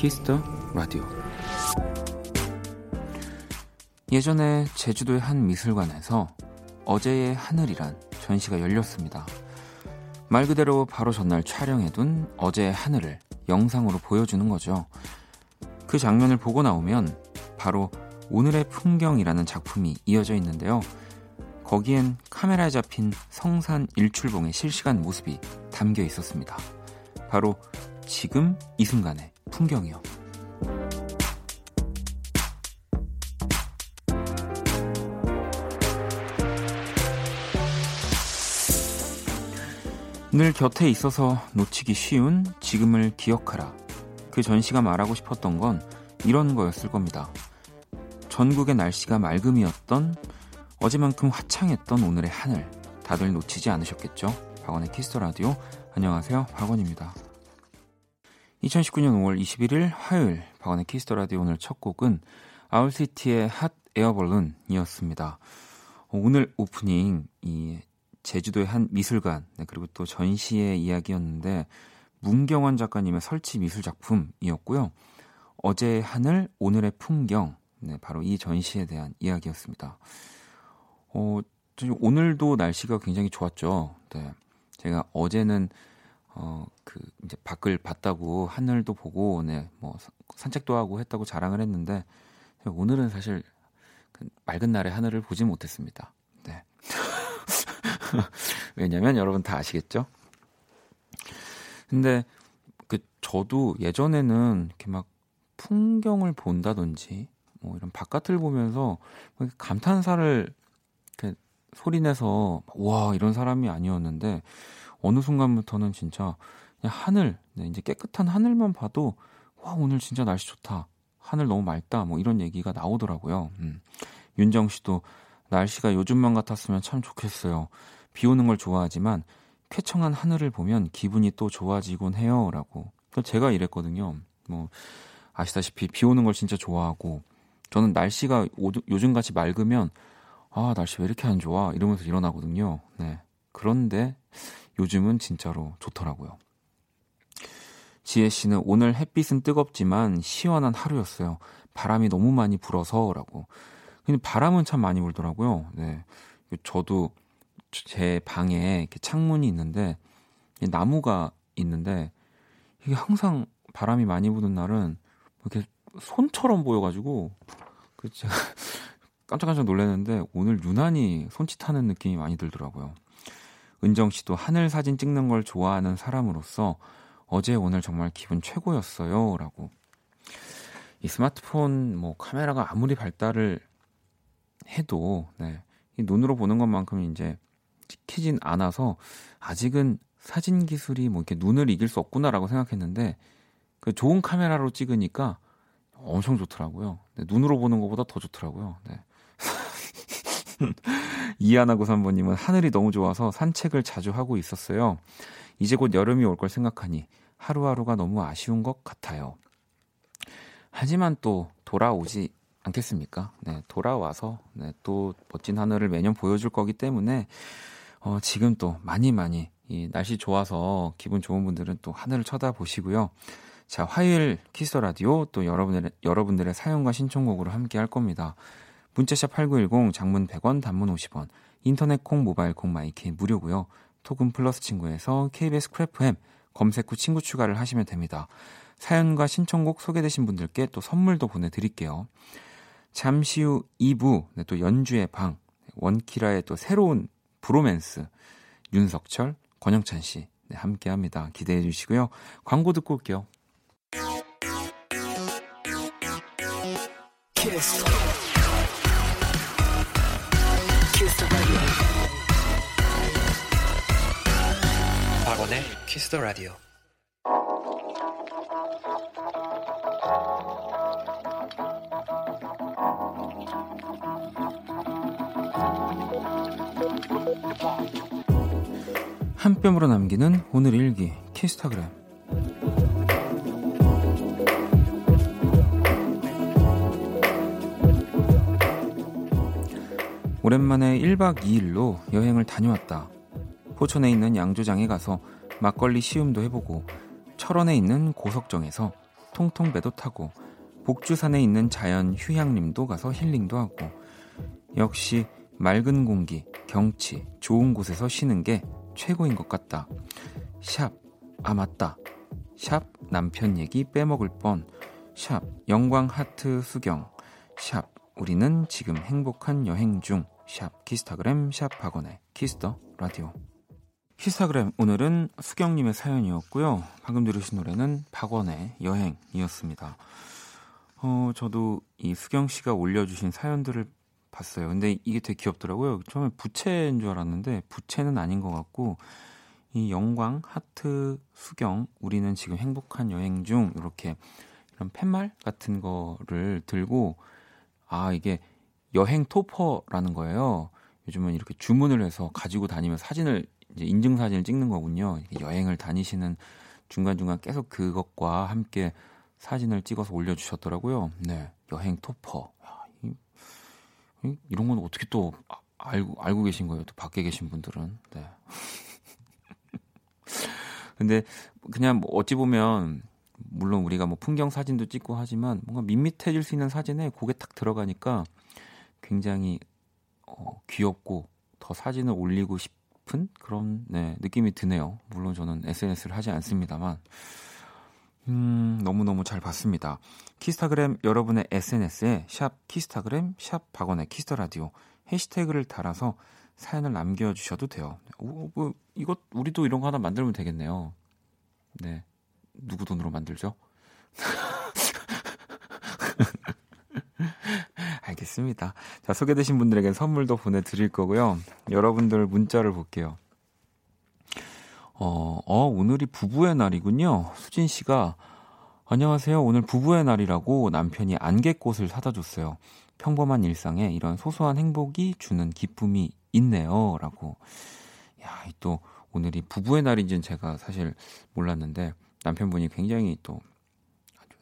키스 더 라디오 예전에 제주도의 한 미술관에서 어제의 하늘이란 전시가 열렸습니다. 말 그대로 바로 전날 촬영해둔 어제의 하늘을 영상으로 보여주는 거죠. 그 장면을 보고 나오면 바로 오늘의 풍경이라는 작품이 이어져 있는데요. 거기엔 카메라에 잡힌 성산 일출봉의 실시간 모습이 담겨 있었습니다. 바로 지금 이 순간의 풍경이요. 늘 곁에 있어서 놓치기 쉬운 지금을 기억하라. 그 전시가 말하고 싶었던 건 이런 거였을 겁니다. 전국의 날씨가 맑음이었던 어제만큼 화창했던 오늘의 하늘 다들 놓치지 않으셨겠죠? 박원의 키스 더 라디오 안녕하세요 박원입니다. 2019년 5월 21일 화요일 박원의 키스 더 라디오 오늘 첫 곡은 아울시티의 핫 에어벌룬이었습니다. 오늘 오프닝 이 제주도의 한 미술관 네, 그리고 또 전시의 이야기였는데 문경원 작가님의 설치 미술 작품이었고요. 어제의 하늘, 오늘의 풍경 네, 바로 이 전시에 대한 이야기였습니다. 어, 오늘도 날씨가 굉장히 좋았죠. 네. 제가 어제는 어, 그 이제 밖을 봤다고 하늘도 보고 네, 뭐 산책도 하고 했다고 자랑을 했는데 오늘은 사실 그 맑은 날의 하늘을 보지 못했습니다. 네. 왜냐면 여러분 다 아시겠죠? 근데 그 저도 예전에는 이렇게 막 풍경을 본다든지 뭐 이런 바깥을 보면서 감탄사를 이렇게 소리내서 와 이런 사람이 아니었는데 어느 순간부터는 진짜 그냥 하늘 네, 이제 깨끗한 하늘만 봐도 와 오늘 진짜 날씨 좋다 하늘 너무 맑다 뭐 이런 얘기가 나오더라고요. 음. 윤정 씨도 날씨가 요즘만 같았으면 참 좋겠어요. 비 오는 걸 좋아하지만 쾌청한 하늘을 보면 기분이 또 좋아지곤 해요 라고. 제가 이랬거든요. 뭐 아시다시피 비 오는 걸 진짜 좋아하고 저는 날씨가 요즘같이 맑으면 아 날씨 왜 이렇게 안 좋아 이러면서 일어나거든요. 네. 그런데 요즘은 진짜로 좋더라고요. 지혜 씨는 오늘 햇빛은 뜨겁지만 시원한 하루였어요. 바람이 너무 많이 불어서라고. 근데 바람은 참 많이 불더라고요. 네. 저도 제 방에 이렇게 창문이 있는데 나무가 있는데 이게 항상 바람이 많이 부는 날은 이렇게 손처럼 보여가지고 그 깜짝깜짝 놀랐는데 오늘 유난히 손짓하는 느낌이 많이 들더라고요. 은정 씨도 하늘 사진 찍는 걸 좋아하는 사람으로서 어제 오늘 정말 기분 최고였어요 라고. 이 스마트폰 뭐 카메라가 아무리 발달을 해도 네. 이 눈으로 보는 것만큼 이제 찍히진 않아서 아직은 사진 기술이 뭐 이렇게 눈을 이길 수 없구나라고 생각했는데 그 좋은 카메라로 찍으니까 엄청 좋더라고요. 네, 눈으로 보는 것보다 더 좋더라고요. 네. 이하나고 3번님은 하늘이 너무 좋아서 산책을 자주 하고 있었어요. 이제 곧 여름이 올 걸 생각하니 하루하루가 너무 아쉬운 것 같아요. 하지만 또 돌아오지 않겠습니까? 네, 돌아와서 네, 또 멋진 하늘을 매년 보여줄 거기 때문에 어, 지금 또 많이 많이 이 날씨 좋아서 기분 좋은 분들은 또 하늘을 쳐다보시고요. 자, 화요일 키스 라디오 또 여러분들의 여러분들의 사연과 신청곡으로 함께 할 겁니다. 문자샵 8910 장문 100원 단문 50원 인터넷 콩 모바일 콩 마이케이 무료고요. 톡은 플러스 친구에서 KBS Cool FM 검색 후 친구 추가를 하시면 됩니다. 사연과 신청곡 소개되신 분들께 또 선물도 보내드릴게요. 잠시 후 2부 네, 또 연주의 방 원키라의 또 새로운 브로맨스 윤석철 권영찬 씨 네, 함께 합니다. 기대해 주시고요. 광고 듣고 올게요. 키스 박원의 키스 더 라디오. 한 뼘으로 남기는 오늘 일기 키스타그램 오랜만에 1박 2일로 여행을 다녀왔다. 포천에 있는 양조장에 가서 막걸리 시음도 해보고 철원에 있는 고석정에서 통통배도 타고 복주산에 있는 자연 휴양림도 가서 힐링도 하고 역시 맑은 공기, 경치, 좋은 곳에서 쉬는 게 최고인 것 같다. 샵, 아 맞다. 샵 남편 얘기 빼먹을 뻔. 샵 영광 하트 수경. 샵 우리는 지금 행복한 여행 중. 샵 키스타그램 샵 박원의 키스 더 라디오. 키스타그램 오늘은 수경님의 사연이었고요. 방금 들으신 노래는 박원의 여행이었습니다. 어 저도 이 수경 씨가 올려주신 사연들을 봤어요. 근데 이게 되게 귀엽더라고요. 처음에 부채인 줄 알았는데 부채는 아닌 것 같고 이 영광, 하트, 수경, 우리는 지금 행복한 여행 중 이렇게 이런 팻말 같은 거를 들고 아 이게 여행 토퍼라는 거예요. 요즘은 이렇게 주문을 해서 가지고 다니면 사진을 인증 사진을 찍는 거군요. 여행을 다니시는 중간 중간 계속 그것과 함께 사진을 찍어서 올려주셨더라고요. 네, 여행 토퍼. 이, 이런 건 어떻게 또 아, 알고 알고 계신 거예요? 또 밖에 계신 분들은. 네. 근데 그냥 뭐 어찌 보면 물론 우리가 뭐 풍경 사진도 찍고 하지만 뭔가 밋밋해질 수 있는 사진에 고개 탁 들어가니까 굉장히 어, 귀엽고 더 사진을 올리고 싶 은 그런 네, 느낌이 드네요. 물론 저는 SNS를 하지 않습니다만 음, 너무너무 잘 봤습니다. 키스타그램 여러분의 SNS에 샵 키스타그램 샵 박원의 키스 더 라디오 해시태그를 달아서 사연을 남겨 주셔도 돼요. 오, 뭐, 이것, 우리도 이런 거 하나 만들면 되겠네요. 네. 누구 돈으로 만들죠? 알겠습니다. 자, 소개되신 분들에게 선물도 보내드릴 거고요. 여러분들 문자를 볼게요. 어, 어, 오늘이 부부의 날이군요. 수진 씨가, 안녕하세요. 오늘 부부의 날이라고 남편이 안개꽃을 사다 줬어요. 평범한 일상에 이런 소소한 행복이 주는 기쁨이 있네요. 라고. 야, 또 오늘이 부부의 날인지는 제가 사실 몰랐는데 남편분이 굉장히 또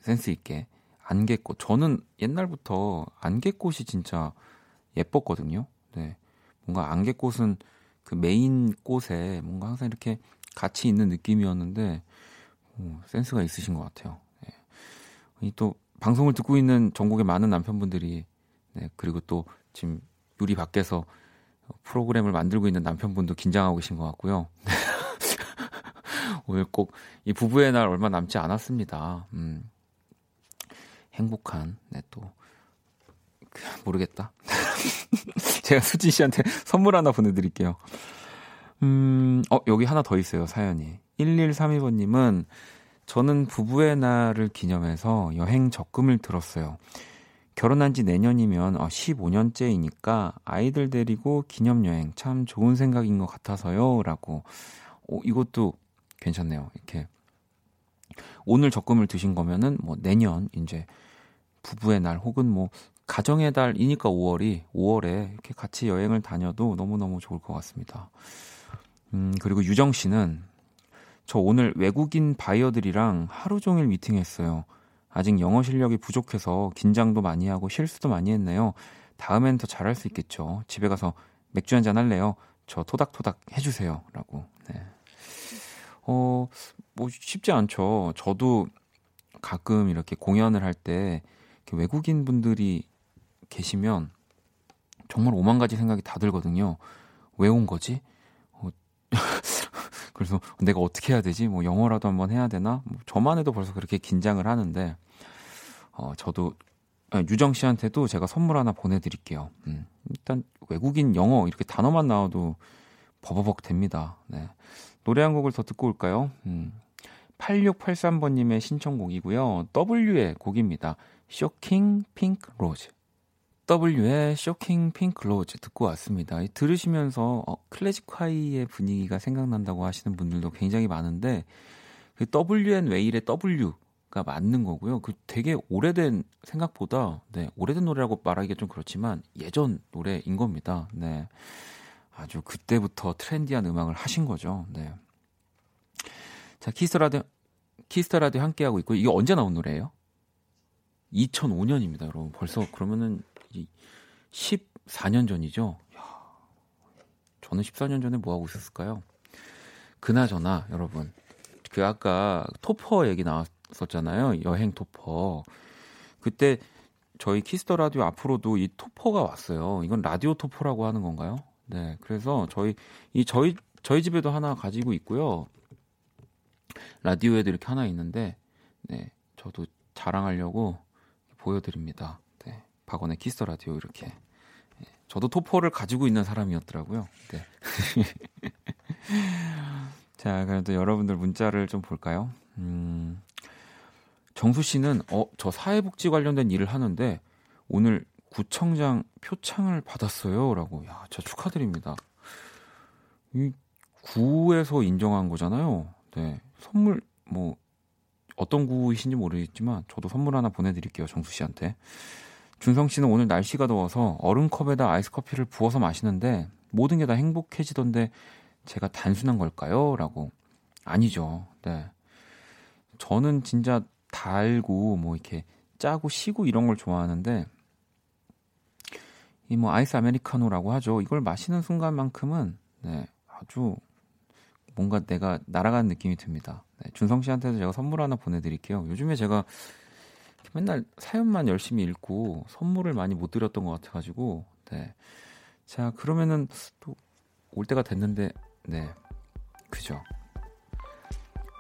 센스 있게 안개꽃. 저는 옛날부터 안개꽃이 진짜 예뻤거든요. 네. 뭔가 안개꽃은 그 메인 꽃에 뭔가 항상 이렇게 같이 있는 느낌이었는데 오, 센스가 있으신 것 같아요. 네. 또 방송을 듣고 있는 전국의 많은 남편분들이 네, 그리고 또 지금 유리 밖에서 프로그램을 만들고 있는 남편분도 긴장하고 계신 것 같고요. 오늘 꼭 이 부부의 날 얼마 남지 않았습니다. 음, 행복한, 네, 또, 모르겠다. 제가 수진 씨한테 선물 하나 보내드릴게요. 음, 어, 여기 하나 더 있어요, 사연이. 1132번님은 저는 부부의 날을 기념해서 여행 적금을 들었어요. 결혼한 지 내년이면 15년째이니까 어, 아이들 데리고 기념여행 참 좋은 생각인 것 같아서요. 라고. 오, 이것도 괜찮네요. 이렇게. 오늘 적금을 드신 거면은 뭐 내년 이제 부부의 날 혹은 뭐 가정의 달이니까 5월이 5월에 이렇게 같이 여행을 다녀도 너무너무 좋을 것 같습니다. 음, 그리고 유정 씨는 저 오늘 외국인 바이어들이랑 하루 종일 미팅했어요. 아직 영어 실력이 부족해서 긴장도 많이 하고 실수도 많이 했네요. 다음엔 더 잘할 수 있겠죠. 집에 가서 맥주 한잔 할래요. 저 토닥토닥 해주세요. 라고. 네. 어, 뭐 쉽지 않죠. 저도 가끔 이렇게 공연을 할 때 외국인 분들이 계시면 정말 오만 가지 생각이 다 들거든요. 왜 온 거지? 어, 그래서 내가 어떻게 해야 되지? 뭐 영어라도 한번 해야 되나? 뭐 저만 해도 벌써 그렇게 긴장을 하는데 어, 저도 유정 씨한테도 제가 선물 하나 보내드릴게요. 음, 일단 외국인 영어 이렇게 단어만 나와도 버버벅 됩니다. 네. 노래 한 곡을 더 듣고 올까요? 음, 8683번님의 신청곡이고요. W의 곡입니다. Shocking Pink Rose. W의 Shocking Pink Rose 듣고 왔습니다. 들으시면서 어, 클래지콰이의 분위기가 생각난다고 하시는 분들도 굉장히 많은데 그 WN 웨일의 W 가 맞는 거고요. 그 되게 오래된 생각보다 네, 오래된 노래라고 말하기가 좀 그렇지만 예전 노래인 겁니다. 네. 아주 그때부터 트렌디한 음악을 하신 거죠. 네. 자, 키스터라디오 키스터라디오 함께 하고 있고 이게 언제 나온 노래예요? 2005년입니다, 여러분. 벌써 그러면은 14년 전이죠. 야, 저는 14년 전에 뭐 하고 있었을까요? 그나저나 여러분 그 아까 topper 얘기 나왔었잖아요. 여행 topper. 그때 저희 키스 더 라디오 앞으로도 이 topper가 왔어요. 이건 라디오 topper라고 하는 건가요? 네. 그래서 저희 이 저희 저희 집에도 하나 가지고 있고요. 라디오에도 이렇게 하나 있는데 네. 저도 자랑하려고 보여드립니다. 네. 박원의 키스 더 라디오 이렇게. 네. 저도 topper를 가지고 있는 사람이었더라고요. 네. 자, 그래도 여러분들 문자를 좀 볼까요? 음, 정수 씨는 어, 저 사회복지 관련된 일을 하는데 오늘 구청장 표창을 받았어요 라고. 야, 저 축하드립니다. 이 구에서 인정한 거잖아요. 네. 선물 뭐 어떤 구이신지 모르겠지만 저도 선물 하나 보내 드릴게요. 정수 씨한테. 준성 씨는 오늘 날씨가 더워서 얼음 컵에다 아이스 커피를 부어서 마시는데 모든 게 다 행복해지던데 제가 단순한 걸까요? 라고. 아니죠. 네. 저는 진짜 달고 뭐 이렇게 짜고 시고 이런 걸 좋아하는데 이 뭐 아이스 아메리카노라고 하죠. 이걸 마시는 순간만큼은 네, 아주 뭔가 내가 날아가는 느낌이 듭니다. 네, 준성 씨한테도 제가 선물 하나 보내드릴게요. 요즘에 제가 맨날 사연만 열심히 읽고 선물을 많이 못 드렸던 것 같아가지고 네. 자 그러면은 또 올 때가 됐는데 네 그죠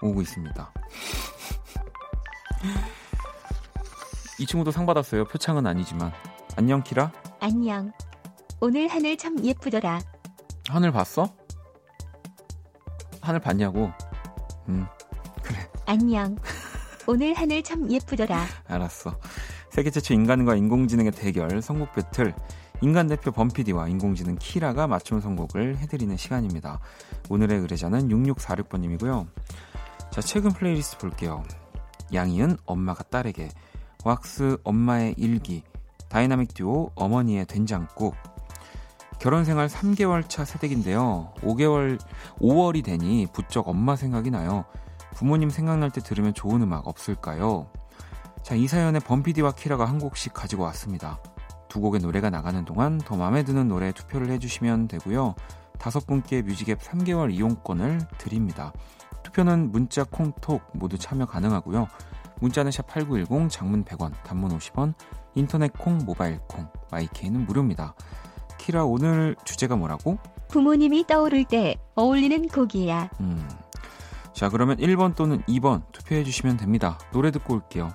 오고 있습니다. 이 친구도 상 받았어요. 표창은 아니지만. 안녕, 키라? 안녕. 오늘 하늘 참 예쁘더라. 하늘 봤어? 하늘 봤냐고? 음, 그래. 안녕. 오늘 하늘 참 예쁘더라. 알았어. 세계 최초 인간과 인공지능의 대결, 선곡 배틀. 인간 대표 범피디와 인공지능 키라가 맞춤 선곡을 해드리는 시간입니다. 오늘의 의뢰자는 6646번님이고요. 자, 최근 플레이리스트 볼게요. 양희은 엄마가 딸에게, 왁스 엄마의 일기, 다이나믹 듀오 어머니의 된장국. 결혼 생활 3개월 차 새댁인데요. 5개월, 5월이 되니 부쩍 엄마 생각이 나요. 부모님 생각날 때 들으면 좋은 음악 없을까요? 자, 이 사연에 범피디와 키라가 한 곡씩 가지고 왔습니다. 두 곡의 노래가 나가는 동안 더 마음에 드는 노래 투표를 해주시면 되고요. 다섯 분께 뮤직앱 3개월 이용권을 드립니다. 투표는 문자, 콩, 톡 모두 참여 가능하고요. 문자는 샵8910, 장문 100원, 단문 50원, 인터넷 콩, 모바일 콩, 마이케이는 무료입니다. 키라 오늘 주제가 뭐라고? 부모님이 떠오를 때 어울리는 곡이야. 음. 자, 그러면 1번 또는 2번 투표해 주시면 됩니다. 노래 듣고 올게요.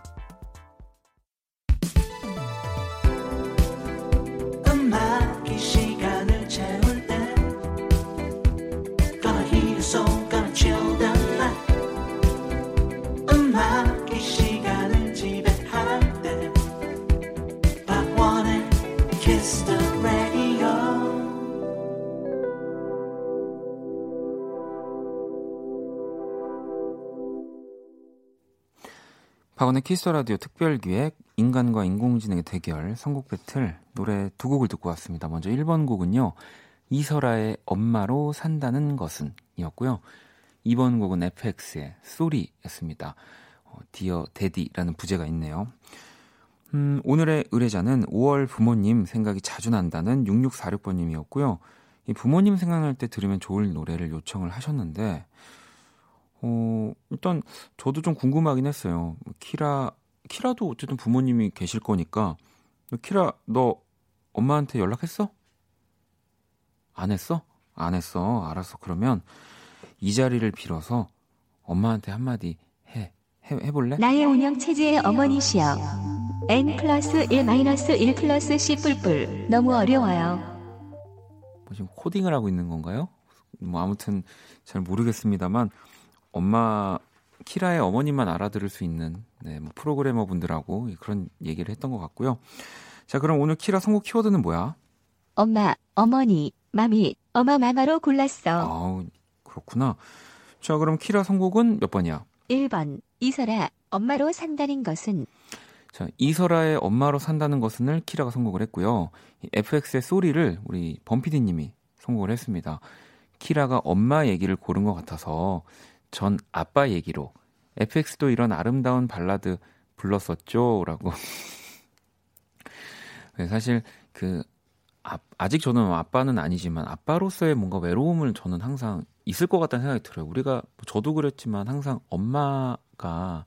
박원의 키스 라디오 특별 기획 인간과 인공지능의 대결 선곡 배틀 노래 두 곡을 듣고 왔습니다. 먼저 1번 곡은요. 이설아의 엄마로 산다는 것은 이었고요. 2번 곡은 FX의 쏘리였습니다. 어, Dear Daddy라는 부제가 있네요. 음, 오늘의 의뢰자는 5월 부모님 생각이 자주 난다는 6646번님이었고요. 이 부모님 생각날 때 들으면 좋을 노래를 요청을 하셨는데 어, 일단 저도 좀 궁금하긴 했어요. 키라 키라도 어쨌든 부모님이 계실 거니까 키라 너 엄마한테 연락했어? 안 했어? 안 했어. 알았어. 그러면 이 자리를 빌어서 엄마한테 한마디 해. 해 해볼래? 나의 운영 체제의 어머니시여. n 플러스 1 마이너스 1 플러스 c 뿔뿔. 너무 어려워요. 뭐 지금 코딩을 하고 있는 건가요? 뭐 아무튼 잘 모르겠습니다만 엄마 키라의 어머님만 알아들을 수 있는 네, 뭐 프로그래머 분들하고 그런 얘기를 했던 것 같고요. 자, 그럼 오늘 키라 선곡 키워드는 뭐야? 엄마, 어머니, 마미, 어마마마로 골랐어. 아, 그렇구나. 자, 그럼 키라 선곡은 몇 번이야? 1번. 이설아, 엄마로 산다는 것은 자, 이설아의 엄마로 산다는 것은을 키라가 선곡을 했고요. FX의 소리를 우리 범피디님이 선곡을 했습니다. 키라가 엄마 얘기를 고른 것 같아서 전 아빠 얘기로 FX도 이런 아름다운 발라드 불렀었죠. 라고. 네, 사실 그 아, 아직 저는 아빠는 아니지만 아빠로서의 뭔가 외로움을 저는 항상 있을 것 같다는 생각이 들어요. 우리가 저도 그랬지만 항상 엄마가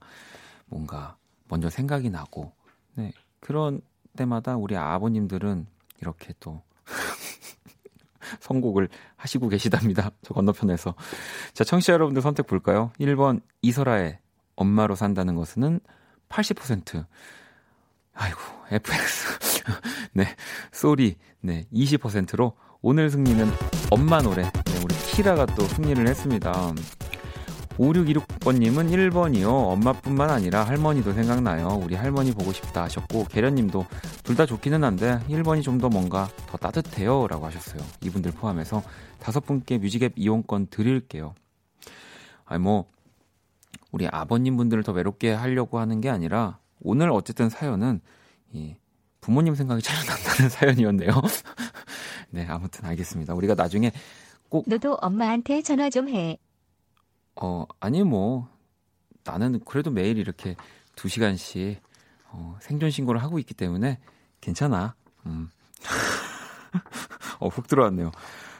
뭔가 먼저 생각이 나고 네, 그런 때마다 우리 아버님들은 이렇게 또 선곡을 하시고 계시답니다. 저 건너편에서. 자, 청취자 여러분들 선택 볼까요? 1번 이설아의 엄마로 산다는 것은 80%. 아이고, FX. 네, 쏘리. 네, 20%로 오늘 승리는 엄마 노래. 네, 우리 키라가 또 승리를 했습니다. 5626번님은 1번이요. 엄마뿐만 아니라 할머니도 생각나요. 우리 할머니 보고 싶다 하셨고, 계련님도 둘 다 좋기는 한데, 1번이 좀 더 뭔가 더 따뜻해요. 라고 하셨어요. 이분들 포함해서 다섯 분께 뮤직앱 이용권 드릴게요. 아니, 뭐, 우리 아버님 분들을 더 외롭게 하려고 하는 게 아니라, 오늘 어쨌든 사연은, 이, 부모님 생각이 잘 난다는 사연이었네요. 네, 아무튼 알겠습니다. 우리가 나중에 꼭. 너도 엄마한테 전화 좀 해. 어, 아니, 뭐, 나는 그래도 매일 이렇게 두 시간씩 어, 생존 신고를 하고 있기 때문에 괜찮아. 음. 어, 훅 들어왔네요.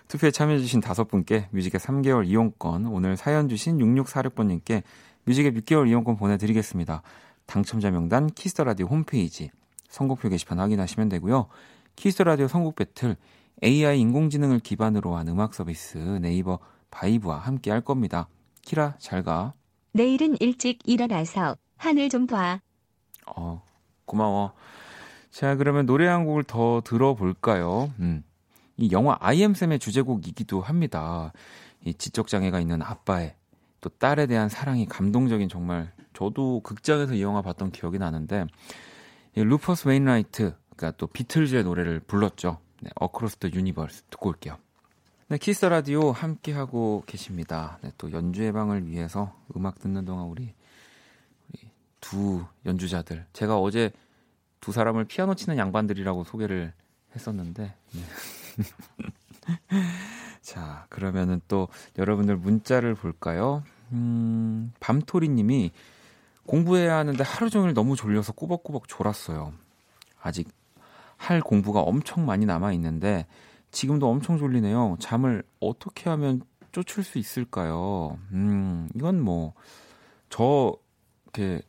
투표에 참여해주신 다섯 분께 뮤직의 3개월 이용권, 오늘 사연 주신 6646번님께 뮤직의 6개월 이용권 보내드리겠습니다. 당첨자 명단 키스 더 라디오 홈페이지 선곡표 게시판 확인하시면 되고요. 키스 더 라디오 선곡 배틀 AI 인공지능을 기반으로 한 음악 서비스 네이버 바이브와 함께 할 겁니다. 키라 잘 가. 내일은 일찍 일어나서 하늘 좀 봐. 어, 고마워. 자, 그러면 노래 한 곡을 더 들어볼까요? 음. 이 영화 I Am Sam의 주제곡이기도 합니다. 이 지적장애가 있는 아빠의 또 딸에 대한 사랑이 감동적인 정말 저도 극장에서 이 영화 봤던 기억이 나는데 이 루퍼스 웨인라이트 그러니까 또 비틀즈의 노래를 불렀죠. 네, Across the Universe 듣고 올게요. 네, 키스 라디오 함께 하고 계십니다. 네, 또 연주의 방을 위해서 음악 듣는 동안 우리, 우리 두 연주자들 제가 어제 두 사람을 피아노 치는 양반들이라고 소개를 했었는데 네. 자 그러면은 또 여러분들 문자를 볼까요? 음, 밤토리님이 공부해야 하는데 하루 종일 너무 졸려서 꾸벅꾸벅 졸았어요. 아직 할 공부가 엄청 많이 남아 있는데 지금도 엄청 졸리네요. 잠을 어떻게 하면 쫓을 수 있을까요? 음, 이건 뭐, 저, 이렇게,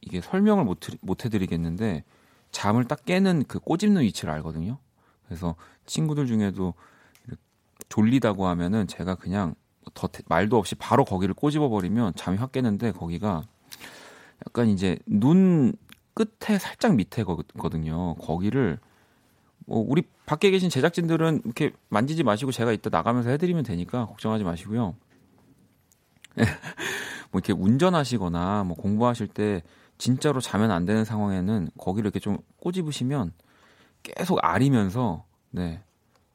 이게 설명을 못, 못 해드리겠는데, 잠을 딱 깨는 그 꼬집는 위치를 알거든요. 그래서 친구들 중에도 졸리다고 하면은 제가 그냥 더 말도 없이 바로 거기를 꼬집어 버리면 잠이 확 깨는데 거기가 약간 이제 눈 끝에 살짝 밑에거든요. 거기를 뭐 우리 밖에 계신 제작진들은 이렇게 만지지 마시고 제가 이따 나가면서 해드리면 되니까 걱정하지 마시고요. 뭐 이렇게 운전하시거나 뭐 공부하실 때 진짜로 자면 안 되는 상황에는 거기를 이렇게 좀 꼬집으시면 계속 아리면서 네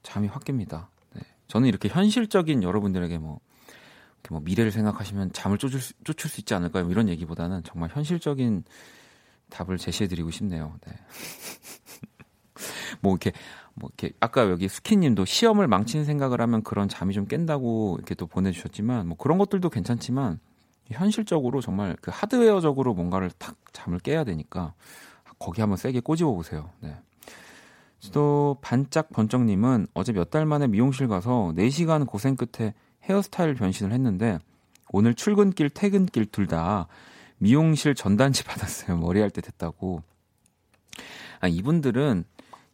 잠이 확 깹니다. 네. 저는 이렇게 현실적인 여러분들에게 뭐, 뭐 미래를 생각하시면 잠을 쫓을 수, 쫓을 수 있지 않을까요? 뭐 이런 얘기보다는 정말 현실적인 답을 제시해드리고 싶네요. 네. 뭐 이렇게 뭐 이렇게 아까 여기 스키님도 시험을 망친 생각을 하면 그런 잠이 좀 깬다고 이렇게 또 보내주셨지만 뭐 그런 것들도 괜찮지만 현실적으로 정말 그 하드웨어적으로 뭔가를 탁 잠을 깨야 되니까 거기 한번 세게 꼬집어 보세요. 네. 또 반짝 번쩍님은 어제 몇 달 만에 미용실 가서 4시간 고생 끝에 헤어스타일 변신을 했는데 오늘 출근길 퇴근길 둘 다 미용실 전단지 받았어요. 머리 할 때 됐다고. 아, 이분들은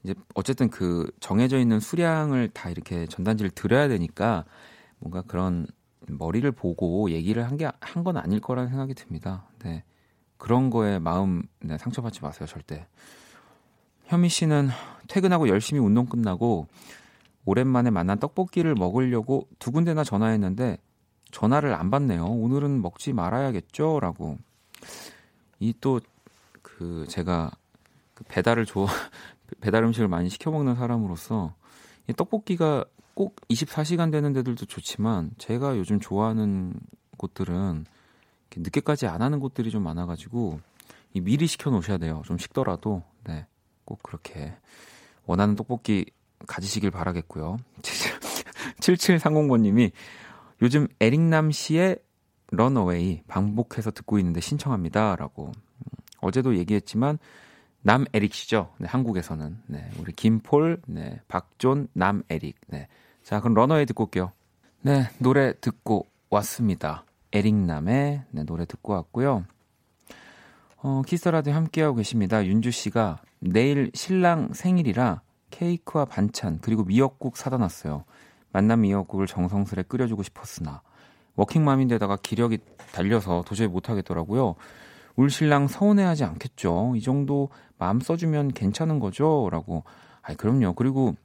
이제 어쨌든 그 정해져 있는 수량을 다 이렇게 전단지를 드려야 되니까 뭔가 그런 머리를 보고 얘기를 한 게 한 건 아닐 거라는 생각이 듭니다. 네. 그런 거에 마음 네, 상처받지 마세요, 절대. 현미 씨는 퇴근하고 열심히 운동 끝나고 오랜만에 만난 떡볶이를 먹으려고 두 군데나 전화했는데 전화를 안 받네요. 오늘은 먹지 말아야겠죠? 라고. 이 또 그 제가 그 배달을 좋아 배달 음식을 많이 시켜 먹는 사람으로서 이 떡볶이가 꼭 24시간 되는 데들도 좋지만 제가 요즘 좋아하는 곳들은 늦게까지 안 하는 곳들이 좀 많아가지고 이 미리 시켜 놓으셔야 돼요. 좀 식더라도 네, 꼭 그렇게 원하는 떡볶이 가지시길 바라겠고요. 7730번님이 요즘 에릭남 씨의 런어웨이 반복해서 듣고 있는데 신청합니다라고 음, 어제도 얘기했지만 남 에릭 씨죠. 네, 한국에서는. 네, 우리 김폴, 네, 박존, 남 에릭. 네. 자, 그럼 Runaway 듣고 올게요. 네, 노래 듣고 왔습니다. 에릭 남의 네, 노래 듣고 왔고요. 어, 키스라디오 함께하고 계십니다. 윤주 씨가 내일 신랑 생일이라 케이크와 반찬 그리고 미역국 사다 놨어요. 맛난 미역국을 정성스레 끓여주고 싶었으나 워킹맘인데다가 기력이 달려서 도저히 못하겠더라고요. 울 신랑 서운해하지 않겠죠. 이 정도 마음 써주면 괜찮은 거죠. 라고. 아이, 그럼요. 그리고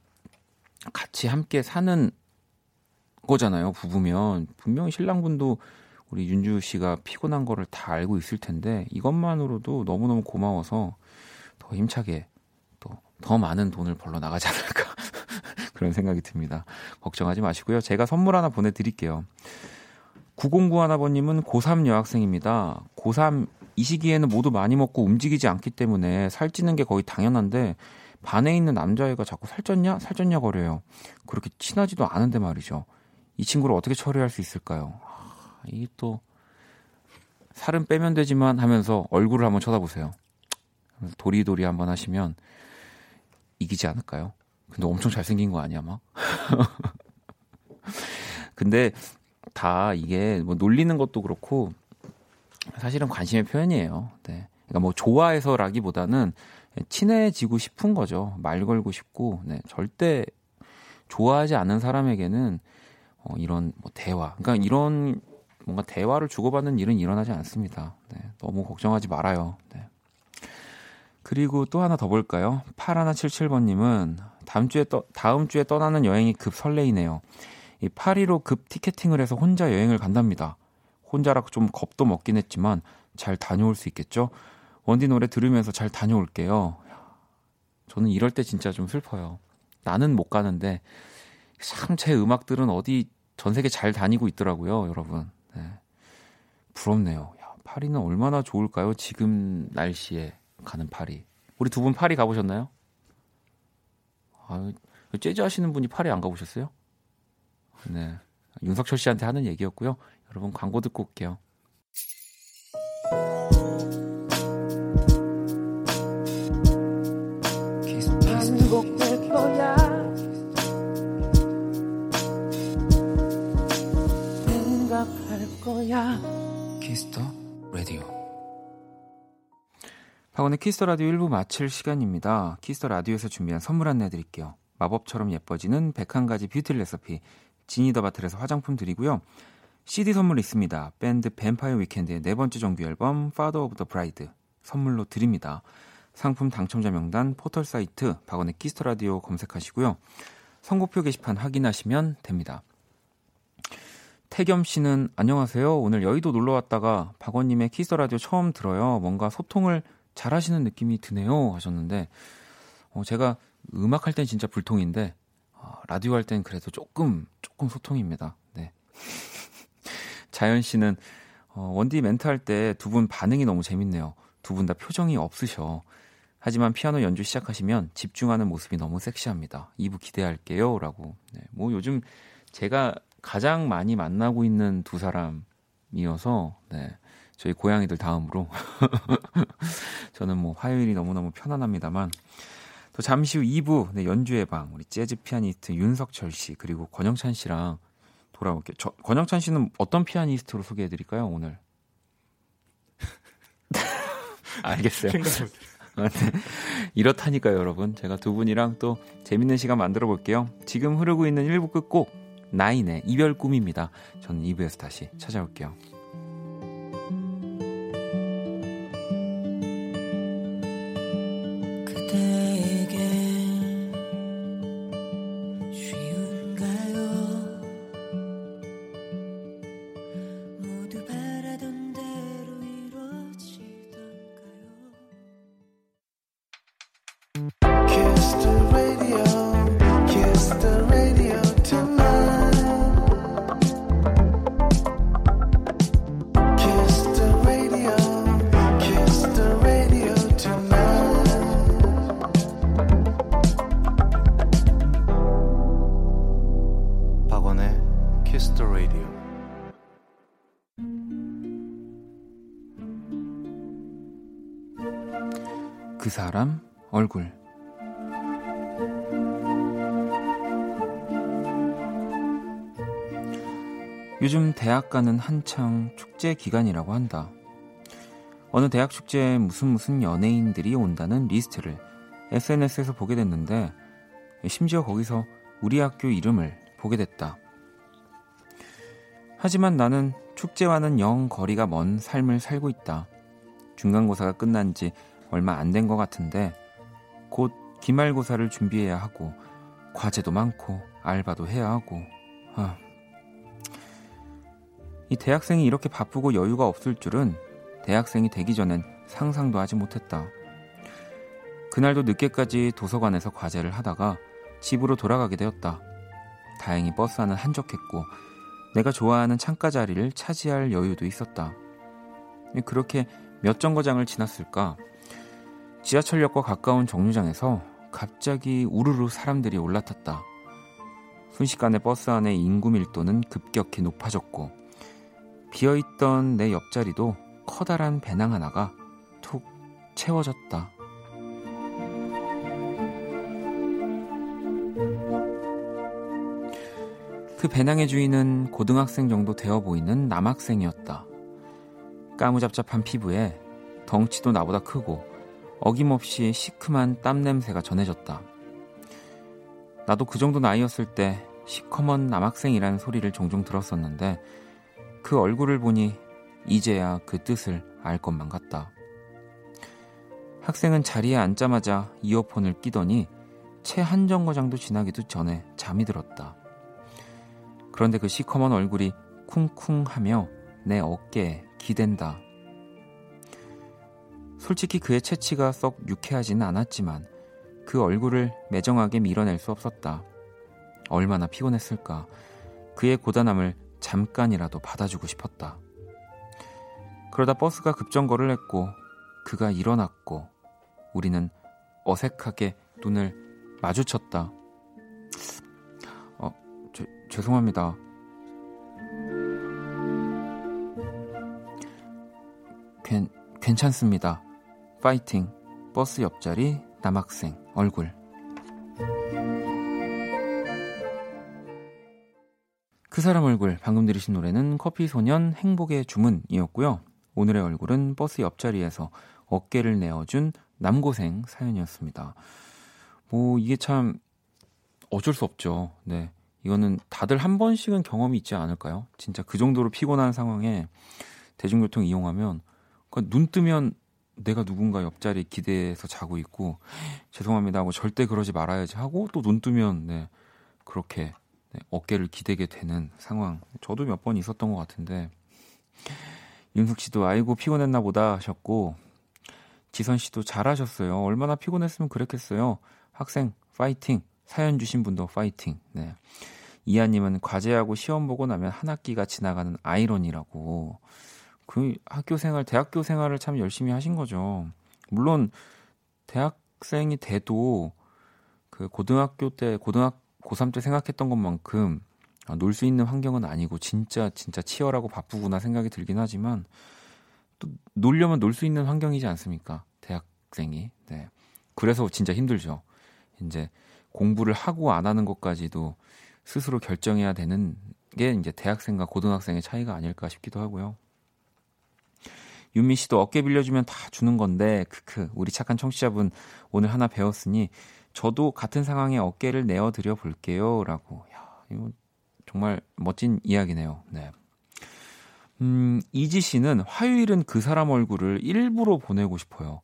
같이 함께 사는 거잖아요. 부부면. 분명히 신랑분도 우리 윤주 씨가 피곤한 거를 다 알고 있을 텐데 이것만으로도 너무너무 고마워서 더 힘차게 또 더 많은 돈을 벌러 나가지 않을까 그런 생각이 듭니다. 걱정하지 마시고요. 제가 선물 하나 보내드릴게요. 9091아버님은 고3 여학생입니다. 고3 이 시기에는 모두 많이 먹고 움직이지 않기 때문에 살찌는 게 거의 당연한데 반에 있는 남자애가 자꾸 살쪘냐? 살쪘냐 거려요. 그렇게 친하지도 않은데 말이죠. 이 친구를 어떻게 처리할 수 있을까요? 이게 또 살은 빼면 되지만 하면서 얼굴을 한번 쳐다보세요. 도리도리 한번 하시면 이기지 않을까요? 근데 엄청 잘생긴 거 아니야, 막? 근데 다 이게 뭐 놀리는 것도 그렇고 사실은 관심의 표현이에요. 네. 그러니까 뭐 좋아해서라기보다는 친해지고 싶은 거죠. 말 걸고 싶고, 네. 절대 좋아하지 않는 사람에게는 어, 이런 뭐 대화, 그러니까 이런 뭔가 대화를 주고받는 일은 일어나지 않습니다. 네, 너무 걱정하지 말아요. 네. 그리고 또 하나 더 볼까요? 8177번님은 다음 주에 떠, 다음 주에 떠나는 여행이 급 설레이네요. 이 파리로 급 티켓팅을 해서 혼자 여행을 간답니다. 혼자라 좀 겁도 먹긴 했지만 잘 다녀올 수 있겠죠? 원디 노래 들으면서 잘 다녀올게요. 저는 이럴 때 진짜 좀 슬퍼요. 나는 못 가는데 참 제 음악들은 어디 전 세계 잘 다니고 있더라고요, 여러분. 네. 부럽네요. 야, 파리는 얼마나 좋을까요? 지금 날씨에 가는 파리. 우리 두 분 파리 가보셨나요? 아, 재즈 하시는 분이 파리 안 가보셨어요? 네. 윤석철 씨한테 하는 얘기였고요. 여러분 광고 듣고 올게요. 반복될 거야. 생각할 거야. 키스 더 라디오. 박원의 키스 더 라디오 1부 마칠 시간입니다. 키스 더 라디오에서 준비한 선물 안내 드릴게요. 마법처럼 예뻐지는 101가지 뷰티 레시피 지니더바틀에서 화장품 드리고요. CD 선물 있습니다. 밴드 뱀파이어 위켄드의 네 번째 정규 앨범 Father of the Bride 선물로 드립니다. 상품 당첨자 명단 포털 사이트 박원의 키스 더 라디오 검색하시고요. 선곡표 게시판 확인하시면 됩니다. 태겸 씨는 안녕하세요. 오늘 여의도 놀러 왔다가 박원님의 키스 더 라디오 처음 들어요. 뭔가 소통을 잘 하시는 느낌이 드네요. 하셨는데, 어, 제가 음악 할 땐 진짜 불통인데, 어, 라디오 할 땐 그래도 조금, 조금 소통입니다. 네. 자연 씨는 어, 원디 멘트 할 때 두 분 반응이 너무 재밌네요. 두 분 다 표정이 없으셔. 하지만 피아노 연주 시작하시면 집중하는 모습이 너무 섹시합니다. 2부 기대할게요. 라고. 네, 뭐 요즘 제가 가장 많이 만나고 있는 두 사람이어서, 네, 저희 고양이들 다음으로. 저는 뭐 화요일이 너무너무 편안합니다만, 또 잠시 후 2부 네, 연주의 방 우리 재즈 피아니스트 윤석철 씨 그리고 권영찬 씨랑 돌아올게요. 저, 권영찬 씨는 어떤 피아니스트로 소개해 드릴까요, 오늘? 알겠어요. 네. 이렇다니까요, 여러분. 제가 두 분이랑 또 재밌는 시간 만들어 볼게요. 지금 흐르고 있는 1부 끝곡 나인의 이별 꿈입니다. 저는 2부에서 다시 찾아올게요. 대학 가는 한창 축제 기간이라고 한다. 어느 대학 축제에 무슨 무슨 연예인들이 온다는 리스트를 SNS에서 보게 됐는데 심지어 거기서 우리 학교 이름을 보게 됐다. 하지만 나는 축제와는 영 거리가 먼 삶을 살고 있다. 중간고사가 끝난 지 얼마 안 된 것 같은데 곧 기말고사를 준비해야 하고 과제도 많고 알바도 해야 하고 아. 이 대학생이 이렇게 바쁘고 여유가 없을 줄은 대학생이 되기 전엔 상상도 하지 못했다. 그날도 늦게까지 도서관에서 과제를 하다가 집으로 돌아가게 되었다. 다행히 버스 안은 한적했고 내가 좋아하는 창가 자리를 차지할 여유도 있었다. 그렇게 몇 정거장을 지났을까? 지하철역과 가까운 정류장에서 갑자기 우르르 사람들이 올라탔다. 순식간에 버스 안의 인구 밀도는 급격히 높아졌고 비어있던 내 옆자리도 커다란 배낭 하나가 툭 채워졌다. 그 배낭의 주인은 고등학생 정도 되어 보이는 남학생이었다. 까무잡잡한 피부에 덩치도 나보다 크고 어김없이 시큼한 땀 냄새가 전해졌다. 나도 그 정도 나이였을 때 시커먼 남학생이라는 소리를 종종 들었었는데 그 얼굴을 보니 이제야 그 뜻을 알 것만 같다. 학생은 자리에 앉자마자 이어폰을 끼더니 채 한 정거장도 지나기도 전에 잠이 들었다. 그런데 그 시커먼 얼굴이 쿵쿵하며 내 어깨에 기댄다. 솔직히 그의 채취가 썩 유쾌하지는 않았지만 그 얼굴을 매정하게 밀어낼 수 없었다. 얼마나 피곤했을까. 그의 고단함을 잠깐이라도 받아주고 싶었다. 그러다 버스가 급정거를 했고 그가 일어났고 우리는 어색하게 눈을 마주쳤다. 죄송합니다. 괜, 괜찮습니다. 파이팅. 버스 옆자리 남학생 얼굴. 그 사람 얼굴 방금 들으신 노래는 커피 소년 행복의 주문이었고요. 오늘의 얼굴은 버스 옆자리에서 어깨를 내어준 남고생 사연이었습니다. 뭐 이게 참 어쩔 수 없죠. 네. 이거는 다들 한 번씩은 경험이 있지 않을까요? 진짜 그 정도로 피곤한 상황에 대중교통 이용하면 그러니까 눈 뜨면 내가 누군가 옆자리 기대해서 자고 있고 죄송합니다 하고 절대 그러지 말아야지 하고 또 눈 뜨면 네, 그렇게 네, 어깨를 기대게 되는 상황 저도 몇 번 있었던 것 같은데 윤숙 씨도 아이고 피곤했나 보다 하셨고 지선 씨도 잘하셨어요 얼마나 피곤했으면 그랬겠어요 학생 파이팅 사연 주신 분도 파이팅 네. 이하님은 과제하고 시험 보고 나면 한 학기가 지나가는 아이러니라고. 그 학교 생활, 대학교 생활을 참 열심히 하신 거죠. 물론 대학생이 돼도 그 고등학교 때, 고등학 고3 때 생각했던 것만큼 아, 놀수 있는 환경은 아니고 진짜 진짜 치열하고 바쁘구나 생각이 들긴 하지만 또 놀려면 놀 수 있는 환경이지 않습니까? 대학생이. 네. 그래서 진짜 힘들죠. 이제 공부를 하고 안 하는 것까지도 스스로 결정해야 되는 게 이제 대학생과 고등학생의 차이가 아닐까 싶기도 하고요. 윤미 씨도 어깨 빌려주면 다 주는 건데 크크 우리 착한 청취자분 오늘 하나 배웠으니 저도 같은 상황에 어깨를 내어 드려 볼게요 라고. 야, 이거 정말 멋진 이야기네요. 네. 음, 이지 씨는 화요일은 그 사람 얼굴을 일부러 보내고 싶어요.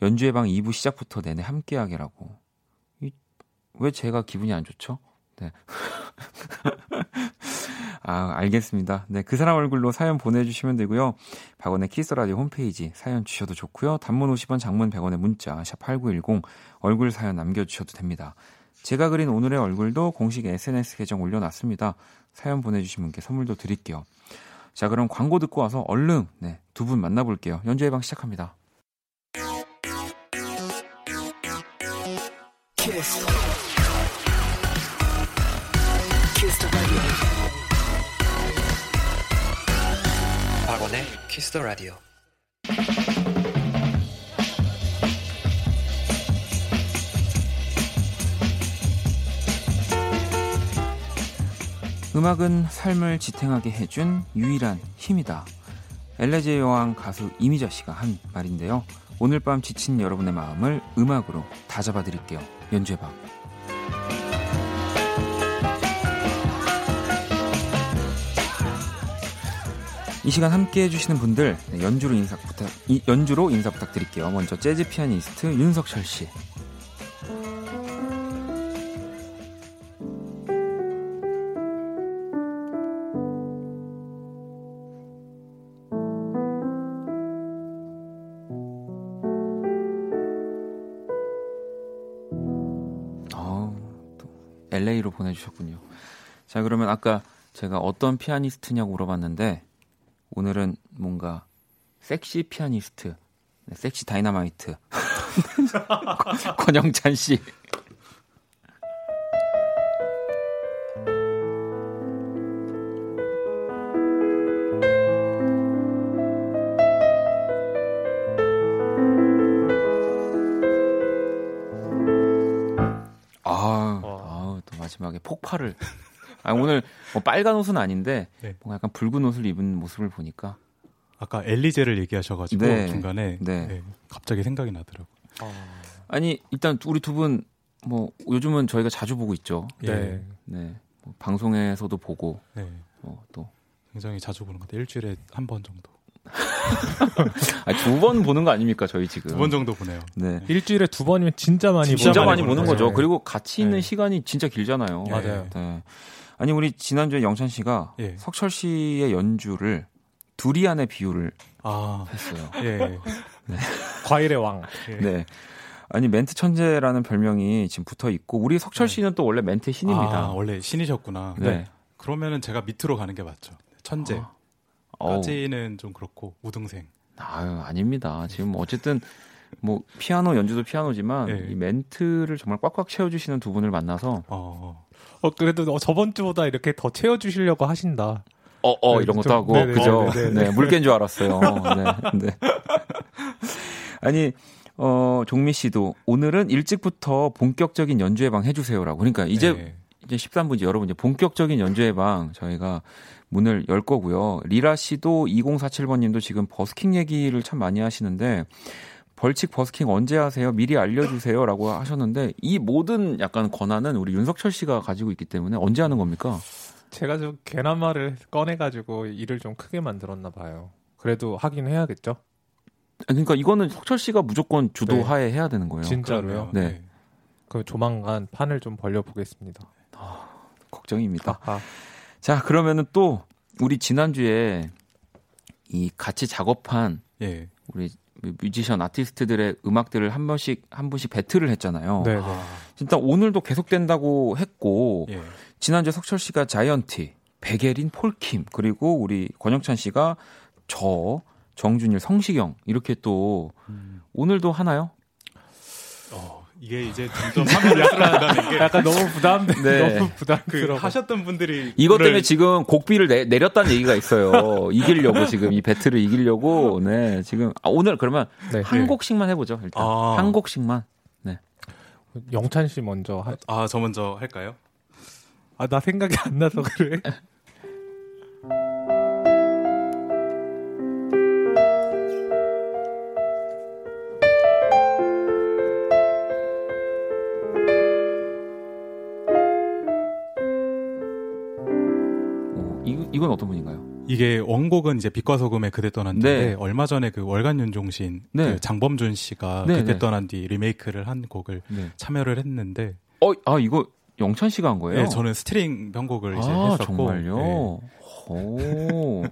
연주의 방 2부 시작부터 내내 함께 하게라고. 이, 왜 제가 기분이 안 좋죠? 네. 아, 알겠습니다. 네, 그 사람 얼굴로 사연 보내주시면 되고요. 박원의 키스라디오 홈페이지 사연 주셔도 좋고요. 단문 50원, 장문 100원의 문자 샵 8910 얼굴 사연 남겨주셔도 됩니다. 제가 그린 오늘의 얼굴도 공식 SNS 계정 올려놨습니다. 사연 보내주신 분께 선물도 드릴게요. 자, 그럼 광고 듣고 와서 얼른 네, 두 분 만나볼게요. 연주의 방 시작합니다. 키스. 박원의 키스 더 라디오. 음악은 삶을 지탱하게 해준 유일한 힘이다. 엘레제 여왕 가수 이미자 씨가 한 말인데요. 오늘 밤 지친 여러분의 마음을 음악으로 다 잡아드릴게요. 연주해봐. 이 시간 함께 해주시는 분들 네, 연주로 인사 부탁 이, 연주로 인사 부탁드릴게요. 먼저 재즈 피아니스트 윤석철 씨. 어, 또 LA로 보내주셨군요. 자 그러면 아까 제가 어떤 피아니스트냐고 물어봤는데 오늘은 뭔가 섹시 피아니스트, 네, 섹시 다이나마이트 권영찬 씨. 아, 아, 또 마지막에 폭발을. 아, 오늘 뭐 빨간 옷은 아닌데 네. 뭔가 약간 붉은 옷을 입은 모습을 보니까 아까 엘리제를 얘기하셔가지고 네. 중간에 네. 네, 갑자기 생각이 나더라고. 아니 일단 우리 두 분 뭐 요즘은 저희가 자주 보고 있죠. 네. 네. 뭐 방송에서도 보고 네. 어, 또 굉장히 자주 보는 것 같아요. 일주일에 한 번 정도. 두 번 보는 거 아닙니까 저희 지금? 두 번 정도 보내요. 네. 일주일에 두 번이면 진짜 많이 진짜 많이 많이 보는 보는 거죠. 거죠. 그리고 같이 있는 네. 시간이 진짜 길잖아요. 네. 맞아요. 네. 아니 우리 지난주에 영찬 씨가 예. 석철 씨의 연주를 두리안의 비유를 아, 했어요. 예. 과일의 왕. 예. 네. 아니 멘트 천재라는 별명이 지금 붙어 있고 우리 석철 네. 씨는 또 원래 멘트 신입니다. 아, 원래 신이셨구나. 네. 그러면은 제가 밑으로 가는 게 맞죠. 천재. 어우, 까지는 좀 그렇고 우등생. 아유, 아닙니다. 지금 어쨌든 뭐 피아노 연주도 피아노지만 네. 이 멘트를 정말 꽉꽉 채워주시는 두 분을 만나서 어, 어 그래도 어, 저번 주보다 이렇게 더 채워주시려고 하신다. 어, 어 네, 이런 것도 좀- 하고 네네. 그죠? 어, 네네. 네, 물개인 줄 알았어요. 네, 네. 아니 어 종미 씨도 오늘은 일찍부터 본격적인 연주회 방 해주세요라고. 그러니까 이제 네. 이제 13분지 여러분 이제 본격적인 연주회 방 저희가 문을 열 거고요. 리라 씨도 2047번 님도 지금 버스킹 얘기를 참 많이 하시는데 벌칙 버스킹 언제 하세요? 미리 알려주세요 라고 하셨는데 이 모든 약간 권한은 우리 윤석철 씨가 가지고 있기 때문에 언제 하는 겁니까? 제가 좀 괜한 말을 꺼내가지고 일을 좀 크게 만들었나 봐요. 그래도 하긴 해야겠죠. 그러니까 이거는 석철 씨가 무조건 주도하에 해야 되는 거예요. 진짜로요. 그러네요. 네. 그 조만간 판을 좀 벌려보겠습니다. 걱정입니다. 아하. 자, 그러면은 또 우리 지난주에 이 같이 작업한 예. 우리 뮤지션 아티스트들의 음악들을 한 번씩 한 분씩 배틀을 했잖아요. 네, 네. 진짜 오늘도 계속된다고 했고 예. 지난주에 석철 씨가 자이언티, 백예린, 폴킴 그리고 우리 권영찬 씨가 저 정준일, 성시경 이렇게 또 음. 오늘도 하나요? 어, 이게 이제 점점 하면 약간 게 약간 너무 부담, 네. 너무 그 부담스러워. 하셨던 분들이 이것 때문에 지금 곡비를 내, 내렸다는 얘기가 있어요. 이기려고 지금 이 배틀을 이기려고 네 지금 아, 오늘 그러면 네. 한 곡씩만 해보죠 일단 아. 한 곡씩만 영찬 씨 먼저. 하... 아, 저 먼저 할까요? 아, 나 생각이 안 나서 그래. 이, 이건 어떤 분인가요? 이게 원곡은 이제 빛과 소금의 그대 떠난 뒤인데 네. 얼마 전에 그 월간 윤종신 네. 그 장범준 씨가 네, 그대 네. 떠난 뒤 리메이크를 한 곡을 네. 참여를 했는데 어, 아 이거 영찬 씨가 한 거예요? 네, 저는 string 편곡을 이제 아 했었고 정말요? 네. 오.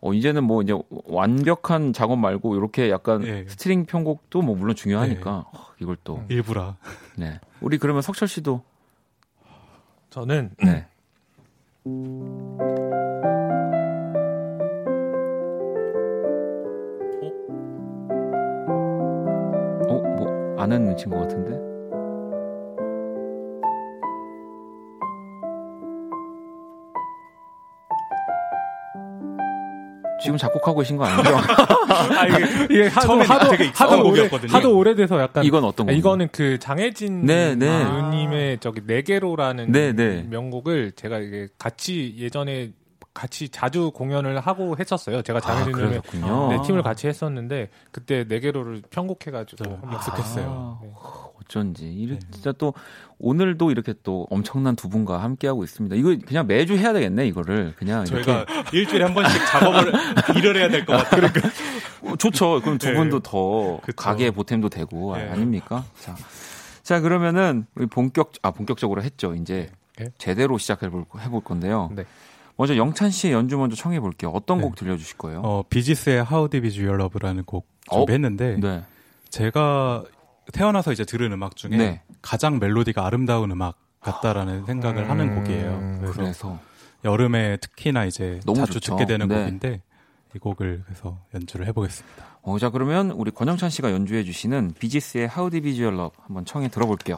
어, 이제는 뭐 이제 완벽한 작업 말고 이렇게 약간 네. string 편곡도 뭐 물론 중요하니까 어, 이걸 또 일부라 네. 우리 그러면 석철 씨도 저는 네. 뭐, 안 했는 친것 같은데? 지금 작곡하고 계신 거 아니죠? 아, 이게, 이게 하도 하도 하도 오래. 하도 오래돼서 약간 이건 어떤 아, 곡? 이거는 그 장혜진 네, 네. 누님의 저기 네 개로라는 네, 네. 명곡을 제가 이게 같이 예전에 같이 자주 공연을 하고 했었어요. 제가 아, 장혜진 누님의 그러셨군요. 네, 팀을 같이 했었는데 그때 네 개로를 편곡해가지고 한번 연습했어요. 아, 네. 어쩐지 이 네. 진짜 또 오늘도 이렇게 또 엄청난 두 분과 함께 하고 있습니다. 이거 그냥 매주 해야 되겠네 이거를 그냥 저희가 이렇게 일주일에 한 번씩 작업을 일을 해야 될 것 같아요. 그러니까 어, 좋죠. 그럼 두 네. 분도 더 그쵸. 가게에 보탬도 되고 아, 네. 아닙니까? 자, 자 그러면은 본격 아 본격적으로 했죠. 이제 네. 제대로 시작해 볼 해볼 건데요. 네. 먼저 영찬 씨의 연주 먼저 청해 볼게요. 어떤 네. 곡 들려주실 거예요? 어, 비지스의 How Deep Is Your Love라는 곡 어? 준비했는데 네. 제가 태어나서 이제 들은 음악 중에 네. 가장 멜로디가 아름다운 음악 같다라는 생각을 하는 음, 곡이에요. 그래서 그래서 여름에 특히나 이제 자주 좋죠. 듣게 되는 네. 곡인데 이 곡을 그래서 연주를 해보겠습니다. 어, 자 그러면 우리 권영찬 씨가 연주해 주시는 비지스의 How Deep Is Your Love 한번 청해 들어볼게요.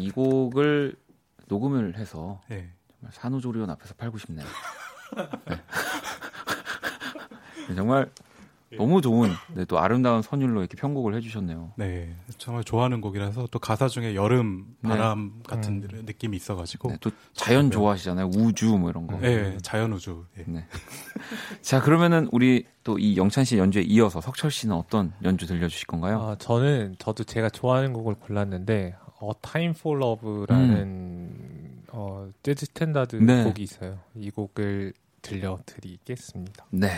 이 곡을 녹음을 해서 네. 정말 산후조리원 앞에서 팔고 싶네요. 네. 네, 정말 너무 좋은 네, 또 아름다운 선율로 이렇게 편곡을 해주셨네요. 네, 정말 좋아하는 곡이라서 또 가사 중에 여름 네. 바람 같은 음. 느낌이 있어가지고 네, 또 자연 좋아하시잖아요. 우주 뭐 이런 거. 네, 자연 우주. 예. 네. 자 그러면은 우리 또 이 영찬 씨 연주에 이어서 석철 씨는 어떤 연주 들려주실 건가요? 아, 저는 저도 제가 좋아하는 곡을 골랐는데 A Time for Love라는 어, 재즈 스탠다드 네. 곡이 있어요. 이 곡을 들려드리겠습니다. 네.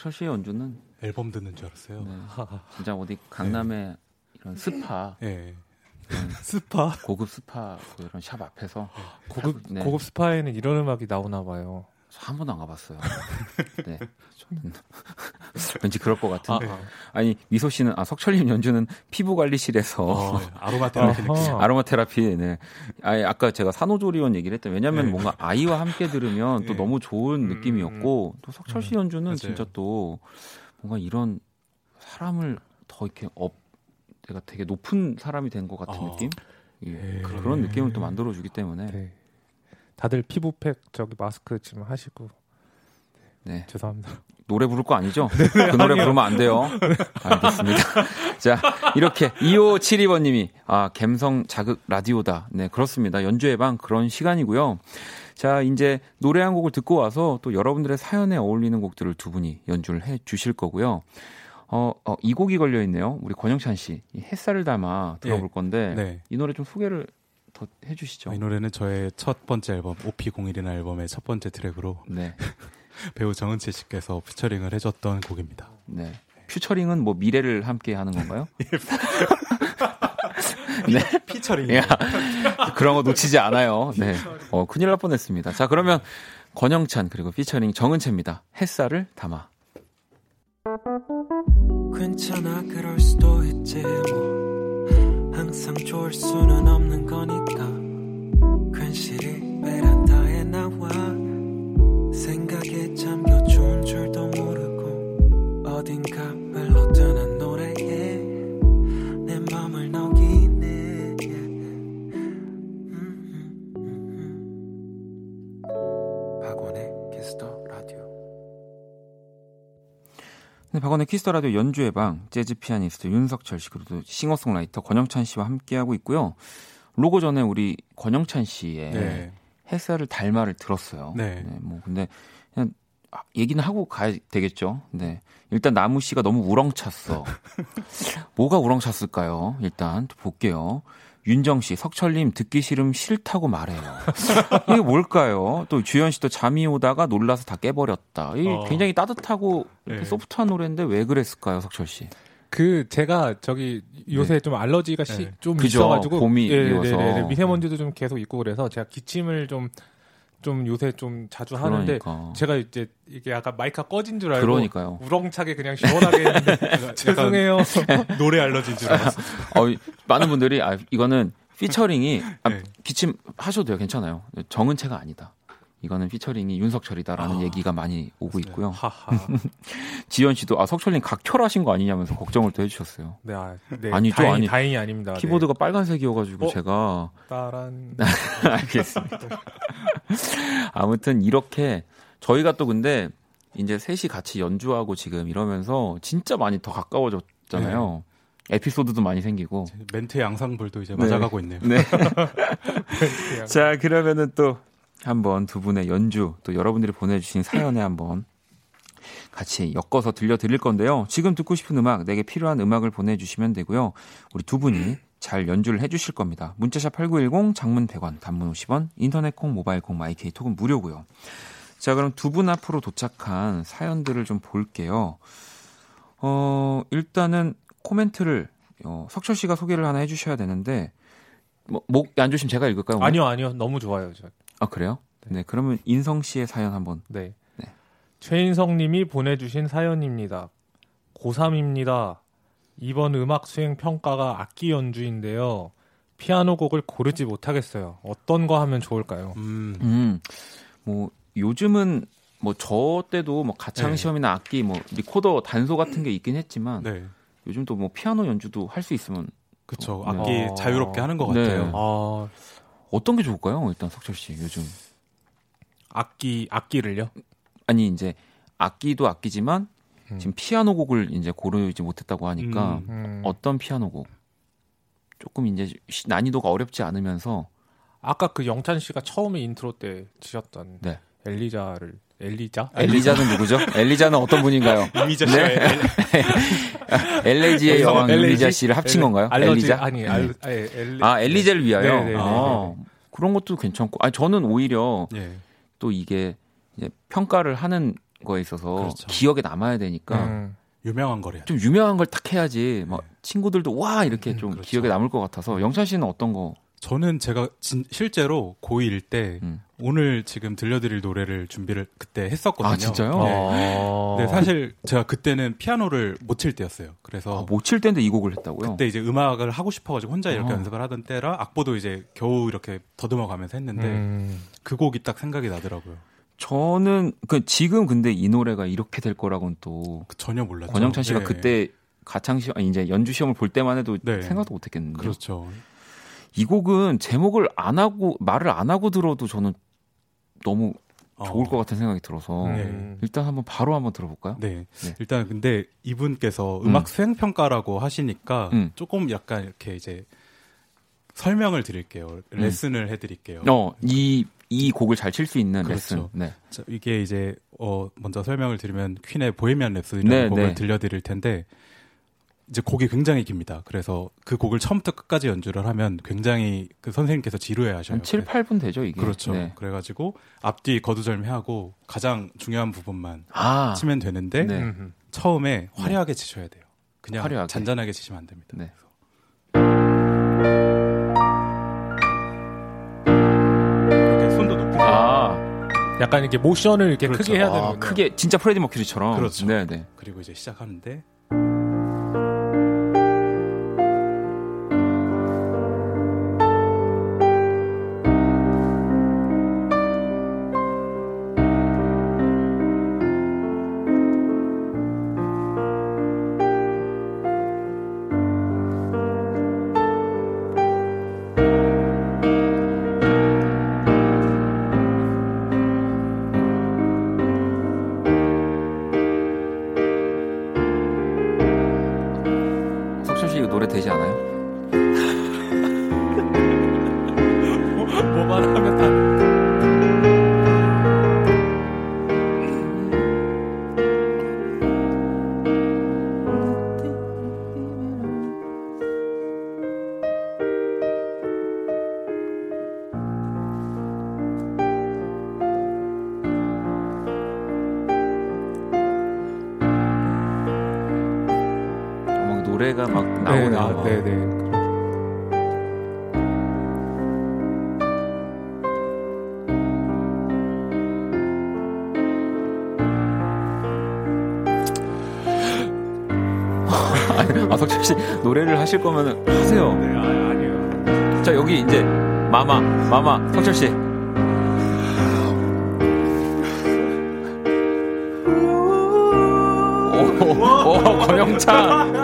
또 석철 씨의 연주는 앨범 듣는 줄 알았어요. 네, 진짜 어디 강남의 네. 이런 스파 예. 이런 스파. 고급 스파 그 이런 샵 앞에서 고급 네. 고급 스파에는 이런 음악이 나오나 봐요. 저 한 번도 안 가봤어요. 네, 저는 왠지 그럴 것 같은. 아, 데 아니 미소 씨는 아 석철님 연주는 피부 관리실에서 어, 아로마 테라피 느낌. 아로마 테라피. 네. 아니 아까 제가 산후조리원 얘기를 했던 왜냐면 네. 뭔가 아이와 함께 들으면 또 네. 너무 좋은 음, 느낌이었고 또 석철 씨 연주는 맞아요. 진짜 또 뭔가 이런 사람을 더 이렇게 up 내가 되게 높은 사람이 된 것 같은 어. 느낌. 예. 네. 그런 느낌을 또 만들어 주기 때문에 네. 다들 피부팩 저기 마스크 지금 하시고 네. 죄송합니다. 노래 부를 거 아니죠? 그 노래 부르면 안 돼요. 알겠습니다. 자, 이렇게 2572번님이 아 감성 자극 라디오다. 네, 그렇습니다. 연주의 방 그런 시간이고요. 자, 이제 노래 한 곡을 듣고 와서 또 여러분들의 사연에 어울리는 곡들을 두 분이 연주를 해 주실 거고요. 어, 어, 이 곡이 걸려 있네요. 우리 권영찬 씨, 이 햇살을 담아 들어볼 예. 건데 네. 이 노래 좀 소개를 더 해주시죠. 이 노래는 저의 첫 번째 앨범 OP01이라는 앨범의 첫 번째 트랙으로 네, 배우 정은채 씨께서 featuring을 해줬던 곡입니다. 네. futuring은 뭐 미래를 함께 하는 건가요? 네. 피처링. 야, 그런 거 놓치지 않아요. 네. 어, 큰일 날 뻔했습니다. 자, 그러면 권영찬 그리고 피처링 정은채입니다. 햇살을 담아. 괜찮아 그럴 수도 있지 뭐 항상 좋을 수는 없는 거니까 괜시리 베란다에 나와 어딘가 흘러드는 노래에 내 맘을 녹이네. 박원의 키스 더 라디오 네, 박원의 키스 더 라디오 연주의 방 재즈 피아니스트 윤석철 씨 그리고 또 싱어송라이터 권영찬 씨와 함께하고 있고요. 로고 전에 우리 권영찬 씨의 네. 햇살을 담아를 들었어요. 네. 뭐 근데 얘기는 하고 가야 되겠죠. 네. 일단 나무 씨가 너무 우렁찼어. 뭐가 우렁찼을까요? 일단 또 볼게요. 윤정 씨, 석철님 듣기 싫음 싫다고 말해요. 이게 뭘까요? 또 주현 씨도 잠이 오다가 놀라서 다 깨버렸다. 이 어. 굉장히 따뜻하고 네. 소프트한 노래인데 왜 그랬을까요, 석철 씨? 그 제가 저기 요새 좀 알러지가 시- 네. 좀 그죠. 있어가지고 봄이 예, 이어서. 네, 네, 네. 미세먼지도 좀 계속 있고 그래서 제가 기침을 좀 좀 요새 좀 자주 하는데 그러니까. 제가 이제 이게 약간 마이크가 꺼진 줄 알고 그러니까요. 우렁차게 그냥 시원하게 했는데 죄송해요. 노래 알러진 줄 알았어. 어, 많은 분들이 아, 이거는 피처링이 아, 네. 기침 하셔도 돼요. 괜찮아요. 정은 채가 아니다. 이거는 피처링이 윤석철이다라는 아. 얘기가 많이 오고 있고요. 지현 씨도 아 석철님 각혈하신 거 아니냐면서 걱정을 또 해주셨어요. 네, 아, 네, 아니죠, 다행히, 아니. 다행이 아닙니다. 키보드가 빨간색이어가지고 어? 제가 네. 따란 알겠습니다. 아무튼 이렇게 저희가 또 근데 이제 셋이 같이 연주하고 지금 이러면서 진짜 많이 더 가까워졌잖아요. 에피소드도 많이 생기고. 멘트의 양상불도 이제 네. 맞아가고 있네요. 네. 자, 그러면은 또 한번 두 분의 연주, 또 여러분들이 보내주신 사연에 한번 같이 엮어서 들려드릴 건데요. 지금 듣고 싶은 음악, 내게 필요한 음악을 보내주시면 되고요. 우리 두 분이 잘 연주를 해주실 겁니다. 문자샵 8910, 장문 100원, 단문 50원, 인터넷 콩, 모바일 콩, 마이케이 톡은 무료고요. 자, 그럼 두 분 앞으로 도착한 사연들을 좀 볼게요. 어, 일단은 코멘트를 어, 석철 씨가 소개를 하나 해주셔야 되는데 뭐, 목안 주시면 제가 읽을까요? 오늘? 아니요, 아니요. 너무 좋아요. 저. 아 그래요? 네, 그러면 인성 씨의 사연 한번. 네. 네. 최인성 님이 보내주신 사연입니다. 고3입니다. 이번 음악 수행 평가가 악기 연주인데요. 피아노 곡을 고르지 못하겠어요. 어떤 거 하면 좋을까요? 음, 음, 뭐 요즘은 뭐 저 때도 뭐 가창 네. 시험이나 악기 뭐 리코더 단소 같은 게 있긴 했지만 네. 요즘 또 뭐 피아노 연주도 할 수 있으면 그쵸. 네. 악기 어. 자유롭게 하는 것 네. 같아요. 아, 어떤 게 좋을까요? 일단 석철 씨 요즘 악기, 악기를요? 아니 이제 악기도 악기지만 음. 지금 피아노 곡을 이제 고르지 못했다고 하니까 음. 음, 어떤 피아노 곡 조금 이제 시- 난이도가 어렵지 않으면서 아까 그 영찬 씨가 처음에 인트로 때 지셨던 네. 엘리자를, 엘리자? 엘리자는 누구죠? 엘리자는 어떤 분인가요? 이미자 씨가 네. 엘레지의 여왕? 엘리자 씨를 합친 건가요? 알러지, 엘리자? 아니, 네. 알, 아, 예, 엘리, 아, 엘리제를 위하여. 네, 네, 네, 아, 그런 것도 괜찮고. 아니, 저는 오히려 예. 또 이게 이제 평가를 하는 거에 있어서 그렇죠. 기억에 남아야 되니까 음. 유명한 거래요. 좀 유명한 걸 딱 해야지 막 네. 친구들도 와 이렇게 음, 좀 그렇죠. 기억에 남을 것 같아서 영찬 씨는 어떤 거? 저는 제가 진- 실제로 고1 때 음. 오늘 지금 들려드릴 노래를 준비를 그때 했었거든요. 아, 진짜요? 네. 어. 네, 사실 제가 그때는 피아노를 못 칠 때였어요. 그래서 아, 못칠 때인데 이 곡을 했다고요? 그때 이제 음악을 하고 싶어가지고 혼자 이렇게 어. 연습을 하던 때라 악보도 이제 겨우 이렇게 더듬어가면서 했는데 음. 그 곡이 딱 생각이 나더라고요. 저는 그 지금 근데 이 노래가 이렇게 될 거라고는 또그 전혀 몰랐죠. 권영찬 씨가 네. 그때 가창 시험 아니 이제 연주 시험을 볼 때만 해도 네. 생각도 못 했겠는데. 그렇죠. 이 곡은 제목을 안 하고 말을 안 하고 들어도 저는 너무 좋을 어, 것 같은 생각이 들어서 음. 일단 한번 바로 한번 들어볼까요? 네. 네. 일단 근데 이분께서 음악 수행 평가라고 하시니까 음. 조금 약간 이렇게 이제 설명을 드릴게요. 레슨을 해드릴게요. 어, 이, 이 곡을 잘 칠 수 있는 그렇죠. 레슨. 네. 자, 이게 이제 어 먼저 설명을 드리면 퀸의 보헤미안 랩소디라는 네, 곡을 네. 들려드릴 텐데 이제 곡이 굉장히 깁니다. 그래서 그 곡을 처음부터 끝까지 연주를 하면 굉장히 그 선생님께서 지루해 하셔요. 한 7, 8분 되죠, 이게. 그렇죠. 네. 그래 가지고 앞뒤 거두절미하고 가장 중요한 부분만 아. 치면 되는데 네. 음. 처음에 화려하게 치셔야 돼요. 그냥 화려하게. 잔잔하게 치시면 안 됩니다. 네. 이렇게 손도 높이 아, 약간 이렇게 모션을 이렇게 그렇죠. 크게 해야 아, 되는 크게 진짜 프레디 머큐리처럼. 그렇죠. 네, 네. 그리고 이제 시작하는데 아, 석철 씨 노래를 하실 거면 하세요. 네, 아, 아니에요. 자, 여기 이제 마마, 마마, 석철 씨. 오, 오, 권영찬.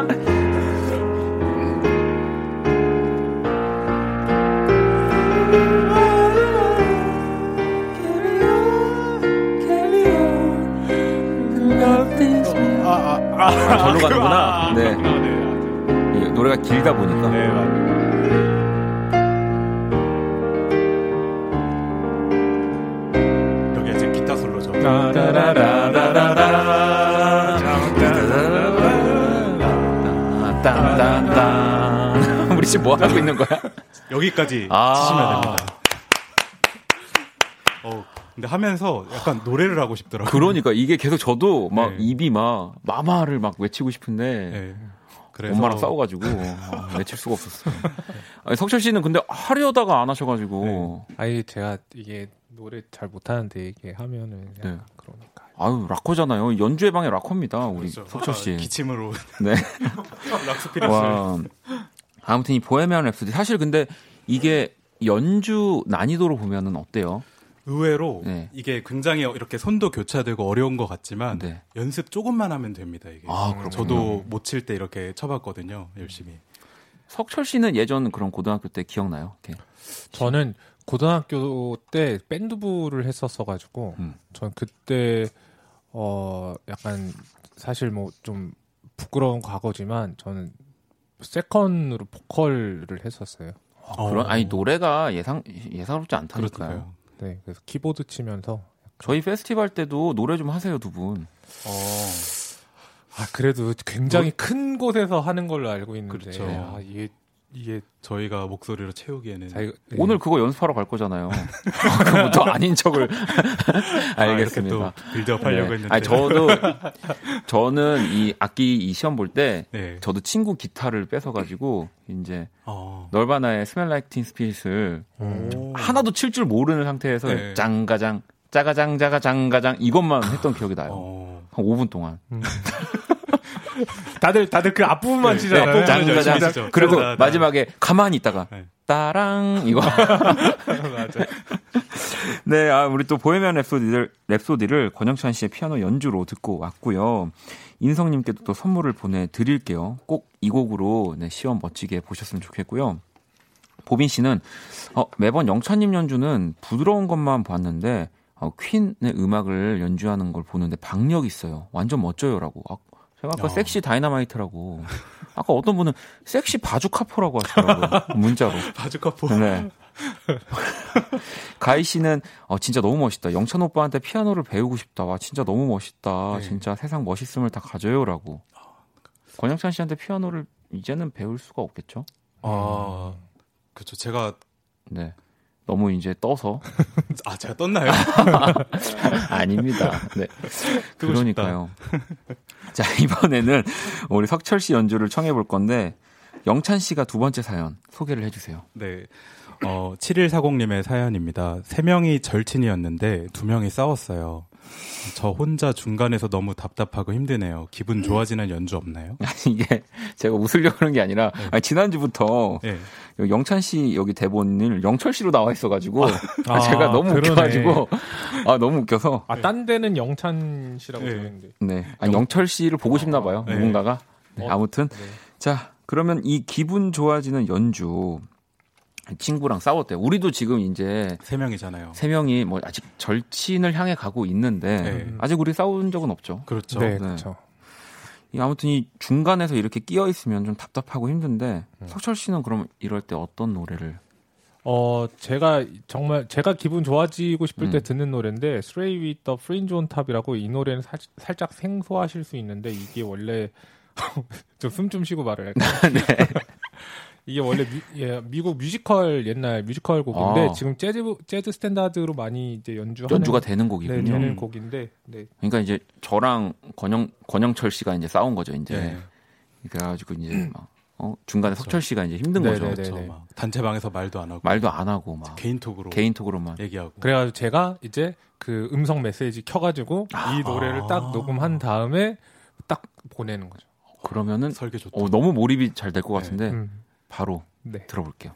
뭐 하고 있는 거야? 여기까지 아. 치시면 됩니다. 어, 근데 하면서 약간 노래를 하고 싶더라고요. 그러니까 이게 계속 저도 막 네. 입이 막 마마를 막 외치고 싶은데 네. 그래서 엄마랑 싸워가지고 아, 외칠 수가 없었어요. 아니, 석철 씨는 근데 하려다가 안 하셔가지고 아니 제가 이게 노래 잘 못하는데 이게 하면은 약간 네. 그러니까. 아유 락커잖아요. 연주의 방의 락커입니다. 우리 그렇죠. 석철 씨. 아, 기침으로 네. 락스피릿을 와. 아무튼 이 보헤미안 랩소디 사실 근데 이게 연주 난이도로 보면은 어때요? 의외로 네. 이게 굉장히 이렇게 손도 교차되고 어려운 것 같지만 네. 연습 조금만 하면 됩니다. 이게 아. 저도 못 칠 때 이렇게 쳐봤거든요. 열심히. 석철 씨는 예전 그런 고등학교 때 기억나요? 이렇게. 저는 고등학교 때 밴드부를 했었어가지고 음. 전 그때 어 약간 사실 뭐 좀 부끄러운 과거지만 저는 세컨으로 보컬을 했었어요. 어. 그런 아니 노래가 예상 예사롭지 않다니까요. 그렇니까요. 네, 그래서 키보드 치면서 저희 페스티벌 때도 노래 좀 하세요 두 분. 어, 아 그래도 굉장히 큰 곳에서 하는 걸로 알고 있는데 그렇죠. 아, 이게 이게 저희가 목소리로 채우기에는 자기가 네. 오늘 그거 연습하러 갈 거잖아요. 그부터 아닌 척을 아, 알겠습니다. 또 build up 하려고 네. 했는데 아니, 저도 저는 이 악기 이 시험 볼때 네. 저도 친구 기타를 뺏어 가지고 이제 어. Nirvana의 Smells Like Teen Spirit을 음. 하나도 칠 줄 모르는 상태에서 네. 짱가장 짜가장 짜가장 가장 이것만 했던 기억이 나요. 어. 한 5분 동안. 다들 다들 그 앞부분만 치잖아요. 앞부분 짱가장. 열심히 치죠. 그리고 짜자자. 마지막에 가만히 있다가 네. 따랑 이거. 네, 아, 우리 또 보헤미안 랩소디를, 랩소디를 권영찬 씨의 피아노 연주로 듣고 왔고요. 인성 님께도 또 선물을 보내 드릴게요. 꼭 이 곡으로 네, 시험 멋지게 보셨으면 좋겠고요. 보빈 씨는 어, 매번 영찬님 연주는 부드러운 것만 봤는데 어, 퀸의 음악을 연주하는 걸 보는데 박력 있어요. 완전 멋져요라고. 아, 제가 아까 어. 섹시 다이너마이트라고. 아까 어떤 분은 섹시 바주카포라고 하시더라고요. 문자로. 바주카포. 네. 가희 씨는 어, 진짜 너무 멋있다. 영찬 오빠한테 피아노를 배우고 싶다. 와 진짜 너무 멋있다. 네. 진짜 세상 멋있음을 다 가져요라고. 권영찬 씨한테 피아노를 이제는 배울 수가 없겠죠? 아, 그렇죠. 제가 네. 너무 이제 떠서 아 제가 떴나요? 아닙니다. 네. 그러니까요. 자, 이번에는 우리 석철 씨 연주를 청해 볼 건데 영찬 씨가 두 번째 사연 소개를 해 주세요. 네. 어, 7140님의 사연입니다. 세 명이 절친이었는데 두 명이 싸웠어요. 저 혼자 중간에서 너무 답답하고 힘드네요. 기분 좋아지는 연주 없나요? 아니 이게 제가 웃으려고 그런 게 아니라 아니, 지난주부터 네. 영찬 씨 여기 대본을 영철 씨로 나와 있어가지고 아, 아, 제가 너무 그러네. 웃겨가지고 아 너무 웃겨서 아, 딴 데는 영찬 씨라고 네. 적었는데. 네 아니 영철 씨를 보고 싶나 봐요 네. 누군가가 네, 어, 아무튼 네. 자 그러면 이 기분 좋아지는 연주 친구랑 싸웠대요 우리도 지금 이제 세 명이잖아요. 세 명이 뭐 아직 절친을 향해 가고 있는데 네. 아직 우리 싸운 적은 없죠 그렇죠. 네, 네. 그렇죠. 이 아무튼 이 중간에서 이렇게 끼어 있으면 좀 답답하고 힘든데 음. 석철 씨는 그럼 이럴 때 어떤 노래를 어, 제가 정말 제가 기분 좋아지고 싶을 때 음. 듣는 노래인데 Surrey with the Fringe on Top이라고 이 노래는 살, 살짝 생소하실 수 있는데 이게 원래 좀 숨 좀 쉬고 말을 할까요? 네. 이게 원래 미, 예, 미국 뮤지컬 옛날 뮤지컬 곡인데 아. 지금 재즈 재즈 standard로 많이 이제 연주하는 연주가 되는 네, 곡이군요. 되는 곡인데 네. 그러니까 이제 저랑 권영 권영철 씨가 이제 싸운 거죠 이제 네. 그래가지고 이제 막 어, 중간에 석철 씨가 이제 힘든 네, 거죠. 네, 그렇죠. 네. 막 단체방에서 말도 안 하고 말도 안 하고 막 개인톡으로 개인톡으로만 얘기하고 그래가지고 제가 이제 그 음성 메시지 켜가지고 이 노래를 딱 녹음한 다음에 딱 보내는 거죠. 그러면은 설계 좋다. 어, 너무 몰입이 잘 될 것 같은데 음, 바로 네. 들어볼게요.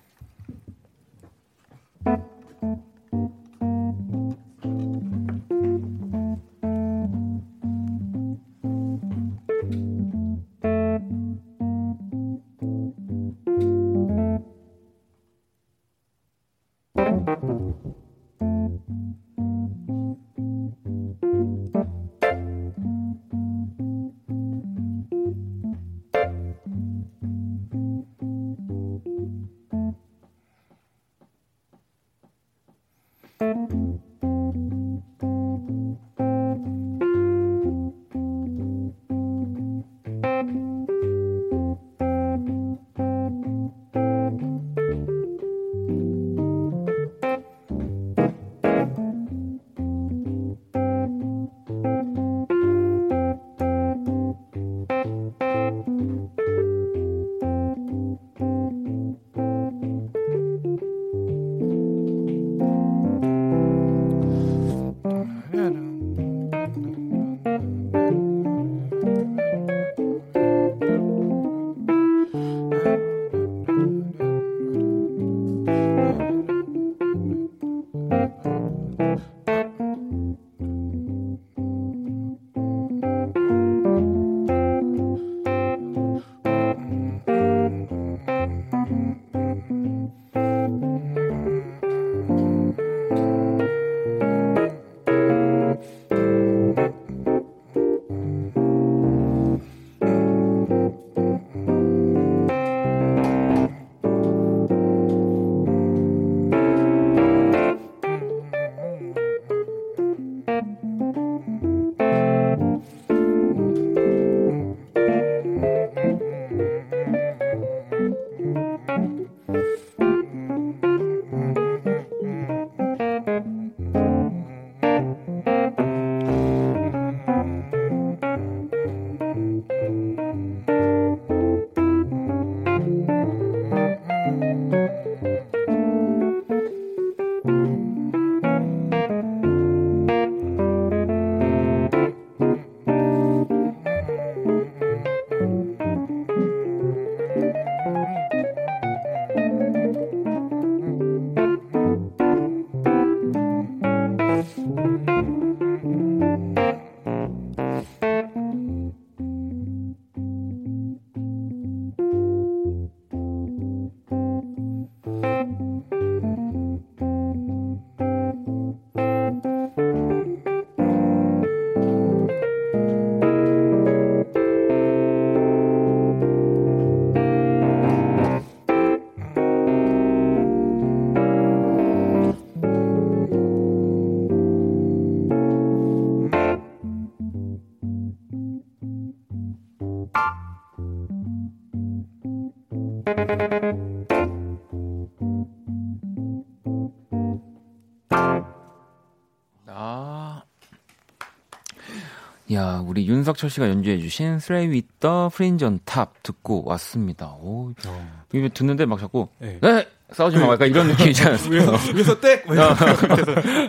야, 우리 윤석철 씨가 연주해주신 Stray with the Fringe on Top 듣고 왔습니다. 오, 어. 이거 듣는데 막 자꾸, 네. 네! 싸우지 마. 약간 이런 느낌이잖아요. 위에서 위에서 땡. 해서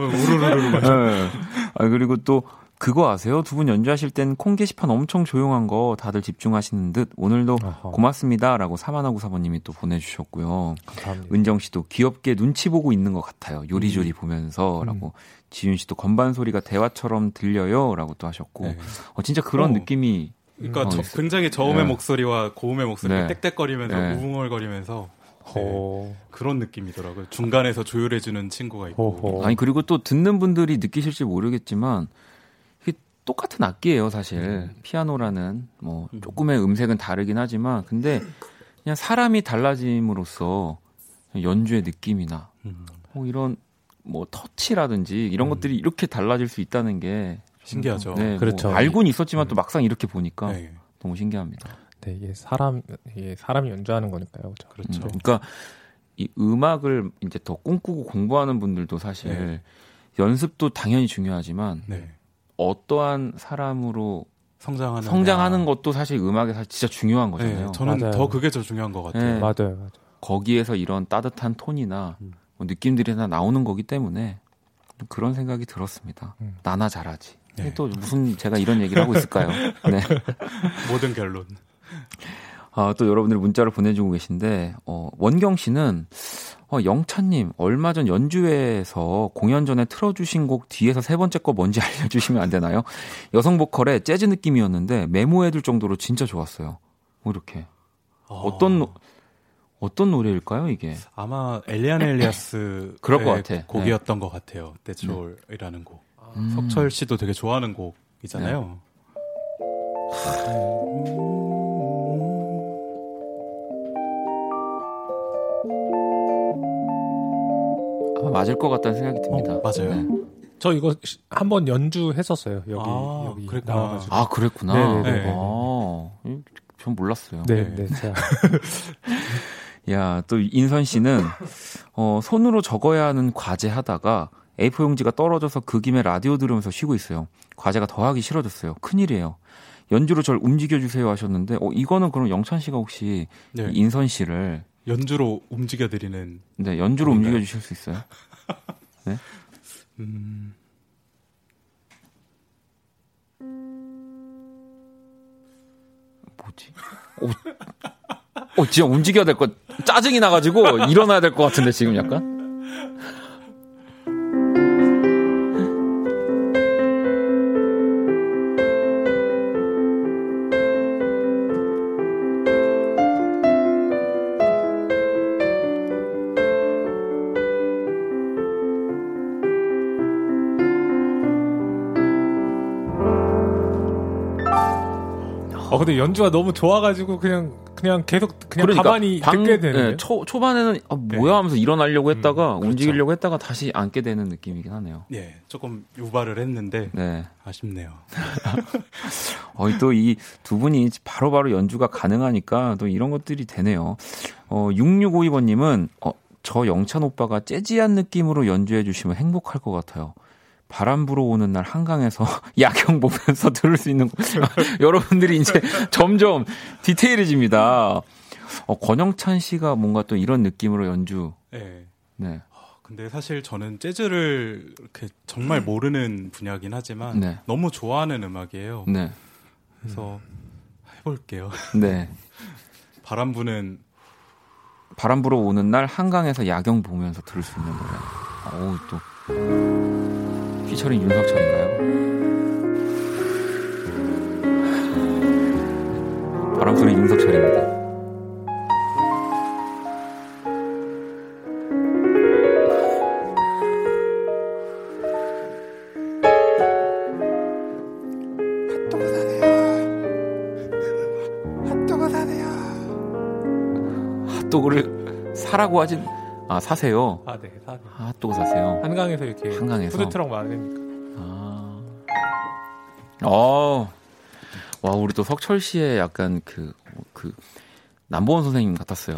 우르르르 막. 네. 아, 그리고 또, 그거 아세요? 두 분 연주하실 땐 콩 게시판 엄청 조용한 거 다들 집중하시는 듯 오늘도. 고맙습니다라고 사마나구 사모님이 또 보내주셨고요. 감사합니다. 은정 씨도 귀엽게 눈치 보고 있는 것 같아요. 요리조리 보면서라고 지윤 씨도 건반 소리가 대화처럼 들려요라고 또 하셨고 네. 어, 진짜 그런 어. 느낌이 그러니까 어, 저-. 굉장히 저음의 네. 목소리와 고음의 목소리 네. 가 떽떽거리면서 네. 우웅얼거리면서 호. 그런 느낌이더라고요. 중간에서 조율해주는 친구가 있고. 호호. 아니 그리고 또 듣는 분들이 느끼실지 모르겠지만 똑같은 악기예요 사실 피아노라는 뭐 조금의 음색은 다르긴 하지만 근데 그냥 사람이 달라짐으로써 연주의 느낌이나 음, 뭐 이런 뭐 터치라든지 이런 것들이 이렇게 달라질 수 있다는 게 신기하죠. 네, 그렇죠. 뭐 알고는 있었지만 또 막상 이렇게 보니까 네, 너무 신기합니다. 네, 이게 사람, 이게 사람이 연주하는 거니까요. 그죠? 그렇죠. 음, 그러니까 이 음악을 이제 더 꿈꾸고 공부하는 분들도 사실 네. 연습도 당연히 중요하지만 네. 어떠한 사람으로 성장하는 성장하는 것도 사실 음악에 사실 진짜 중요한 거잖아요. 네, 저는 맞아요. 더 그게 더 중요한 것 같아요. 네. 맞아요, 맞아요. 거기에서 이런 따뜻한 톤이나 음. 뭐 느낌들이 다 나오는 거기 때문에 그런 생각이 들었습니다. 음. 나나 잘하지. 네. 또 무슨 제가 이런 얘기를 하고 있을까요? 네. 모든 결론. 아, 또 여러분들이 문자를 보내주고 계신데, 어, 원경 씨는, 어, 영찬님, 얼마 전 연주회에서 공연 전에 틀어주신 곡 뒤에서 세 번째 거 뭔지 알려주시면 안 되나요? 여성 보컬의 재즈 느낌이었는데 메모해둘 정도로 진짜 좋았어요. 뭐 이렇게. 어떤, 노- 어떤 노래일까요, 이게? 아마 엘리안 엘리아스 그럴 것 같아. 곡이었던 것 같아요. 대출이라는 곡. 음. 석철 씨도 되게 좋아하는 곡이잖아요. 아마 맞을 것 같다는 생각이 듭니다. 어, 맞아요? 네. 저 이거 시- 한번 연주했었어요. 여기, 아, 여기 그랬구나. 나와가지고. 아, 그랬구나. 네네네. 아, 음, 전 몰랐어요. 네, 네. 네, 제가. 야, 또 인선 씨는 어, 손으로 적어야 하는 과제 하다가 A4 용지가 떨어져서 그 김에 라디오 들으면서 쉬고 있어요. 과제가 더 하기 싫어졌어요. 큰일이에요. 연주로 절 움직여 주세요 하셨는데 어 이거는 그럼 영찬 씨가 혹시 네. 인선 씨를 연주로 움직여 드리는 네, 연주로? 움직여 주실 수 있어요? 음, 뭐지? 어, 어 진짜 움직여야 될 것 짜증이 나 가지고 일어나야 될 것 같은데 지금 약간 근데 연주가 너무 좋아가지고 그냥, 그냥 계속 그냥 그러니까 가만히 방- 듣게 되는. 네, 초, 초반에는 아, 뭐야 하면서 일어나려고 했다가 움직이려고 했다가 다시 앉게 되는 느낌이긴 하네요. 예, 조금 유발을 했는데 네. 아쉽네요. 어, 또이 두 분이 바로 바로 연주가 가능하니까 또 이런 것들이 되네요. 어, 6652번님은, 어, 저 영찬 오빠가 재즈한 느낌으로 연주해 주시면 행복할 것 같아요. 바람 불어오는 날 한강에서 야경 보면서 들을 수 있는, 여러분들이 이제 점점 디테일해집니다. 어, 권영찬 씨가 뭔가 또 이런 느낌으로 연주, 예. 네. 근데 사실 저는 재즈를 이렇게 정말 모르는 분야긴 하지만 네. 너무 좋아하는 음악이에요. 네. 그래서 해볼게요. 네. 바람 부는 바람 불어오는 날 한강에서 야경 보면서 들을 수 있는 노래. 어우, 또. 피처링 윤석철인가요? 바람 소리 윤석철입니다. 핫도그를 사라고 하진 아 사세요. 아, 네, 사 아, 핫도그 사세요. 한강에서 이렇게. 한강에서? 푸드트럭 많으니까. 아. 어. 와, 우리 또 석철 씨의 약간 그, 그, 남보원 선생님 같았어요.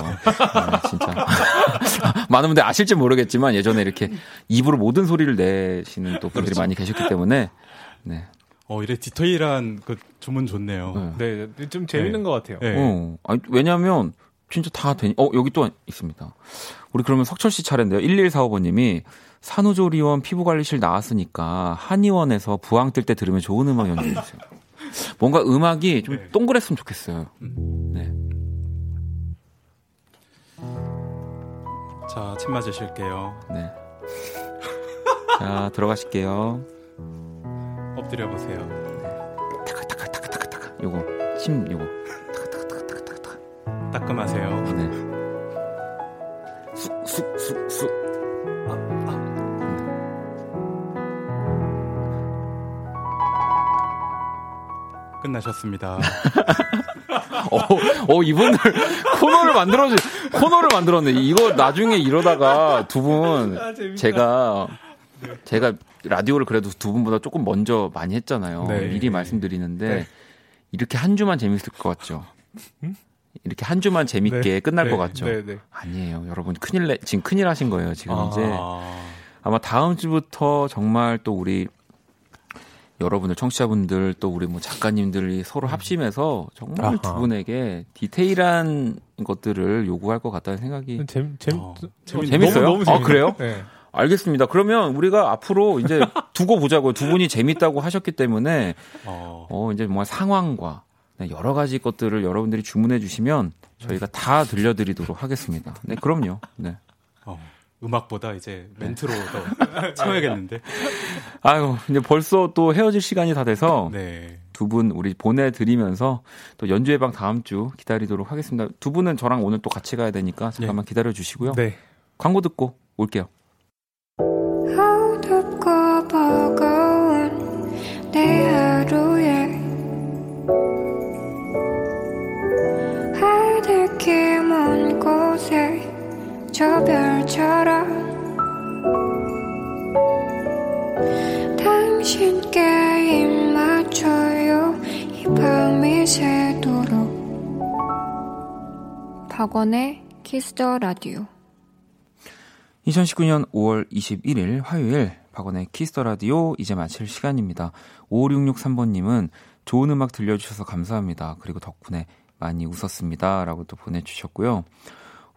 아, 진짜. 많은 분들 아실지 모르겠지만 예전에 이렇게 입으로 모든 소리를 내시는 또 분들이 많이 계셨기 때문에, 네. 어, 이래 디테일한 그 주문 좋네요. 네. 네, 좀 재밌는 네. 것 같아요. 네. 어, 아니, 왜냐면 진짜 다 되니. 어, 여기 또 있습니다. 우리 그러면 석철 씨 차례인데요. 1145번님이 산후조리원 피부관리실 나왔으니까 한의원에서 부항 뜰 때 들으면 좋은 음악 연주해 주세요. 뭔가 음악이 좀 네. 동그랬으면 좋겠어요. 네. 자, 침 맞으실게요. 네. 자, 들어가실게요. 엎드려 보세요. 타카 타카 타카 타카. 요거 침 요거. 따끔하세요. 네. 쑥쑥쑥쑥. 끝나셨습니다. 어, 어 이분들 코너를 만들어주 코너를 만들었네. 이거 나중에 이러다가 두분 제가 제가 라디오를 그래도 두 분보다 조금 먼저 많이 했잖아요. 네. 미리 말씀드리는데 네. 이렇게 한 주만 재밌을 것 같죠. 이렇게 한 주만 재밌게 네. 끝날 네, 것 같죠. 네, 네. 아니에요, 여러분 큰일 내 지금 큰일 하신 거예요. 지금 아. 이제 아마 다음 주부터 정말 또 우리 여러분들 청취자분들 또 우리 뭐 작가님들이 서로 합심해서 정말 아하. 두 분에게 디테일한 것들을 요구할 것 같다는 생각이 재, 재, 어, 재- 재밌어요? 너무, 너무 아. 그래요? 네. 알겠습니다. 그러면 우리가 앞으로 이제 두고 보자고요. 두 분이 재밌다고 하셨기 때문에 어, 어 이제 뭔가 상황과 네, 여러 가지 것들을 여러분들이 주문해 주시면 저희가 다 들려드리도록 하겠습니다. 네, 그럼요. 네. 어, 음악보다 이제 멘트로 더 채워야겠는데. 아유, 이제 벌써 또 헤어질 시간이 다 돼서 네. 두분 우리 보내드리면서 또 연주의 방 다음 주 기다리도록 하겠습니다. 두 분은 저랑 오늘 또 같이 가야 되니까 잠깐만 기다려 주시고요. 네. 광고 듣고 올게요. 저 별처럼 당신께 입 맞춰요 이 밤이 새도록 박원의 Kiss the Radio 2019년 5월 21일 화요일 박원의 Kiss the Radio 이제 마칠 시간입니다. 5663번님은 좋은 음악 들려주셔서 감사합니다. 그리고 덕분에 많이 웃었습니다. 라고 또 보내주셨고요.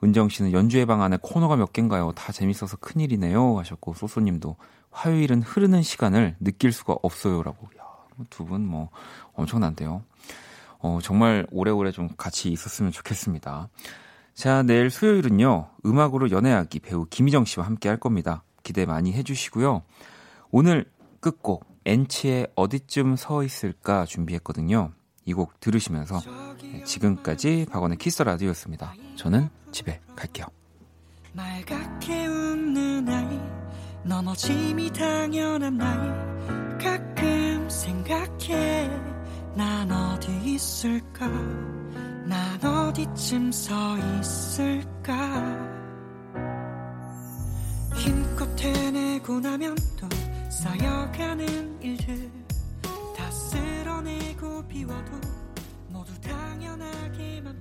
은정 씨는 연주의 방 안에 코너가 몇 개인가요? 다 재밌어서 큰일이네요. 하셨고, 소소님도 화요일은 흐르는 시간을 느낄 수가 없어요. 라고. 두분 뭐 엄청난데요. 어, 정말 오래오래 좀 같이 있었으면 좋겠습니다. 자, 내일 수요일은요, 음악으로 연애하기 배우 김희정 씨와 함께 할 겁니다. 기대 많이 해주시고요. 오늘 끝곡, 엔치의 어디쯤 서 있을까 준비했거든요. 이 곡 들으시면서 네, 지금까지 박원의 키스 라디오였습니다. 저는 집에 갈게요. 말갛게 웃는 아이 넘어짐이 당연한 나이. 가끔 생각해 난 어디 있을까? 난 어디쯤 서 있을까? 힘껏 해내고 나면 또 쌓여가는 일들 다 쓸어내고 비워도 모두 당연하게만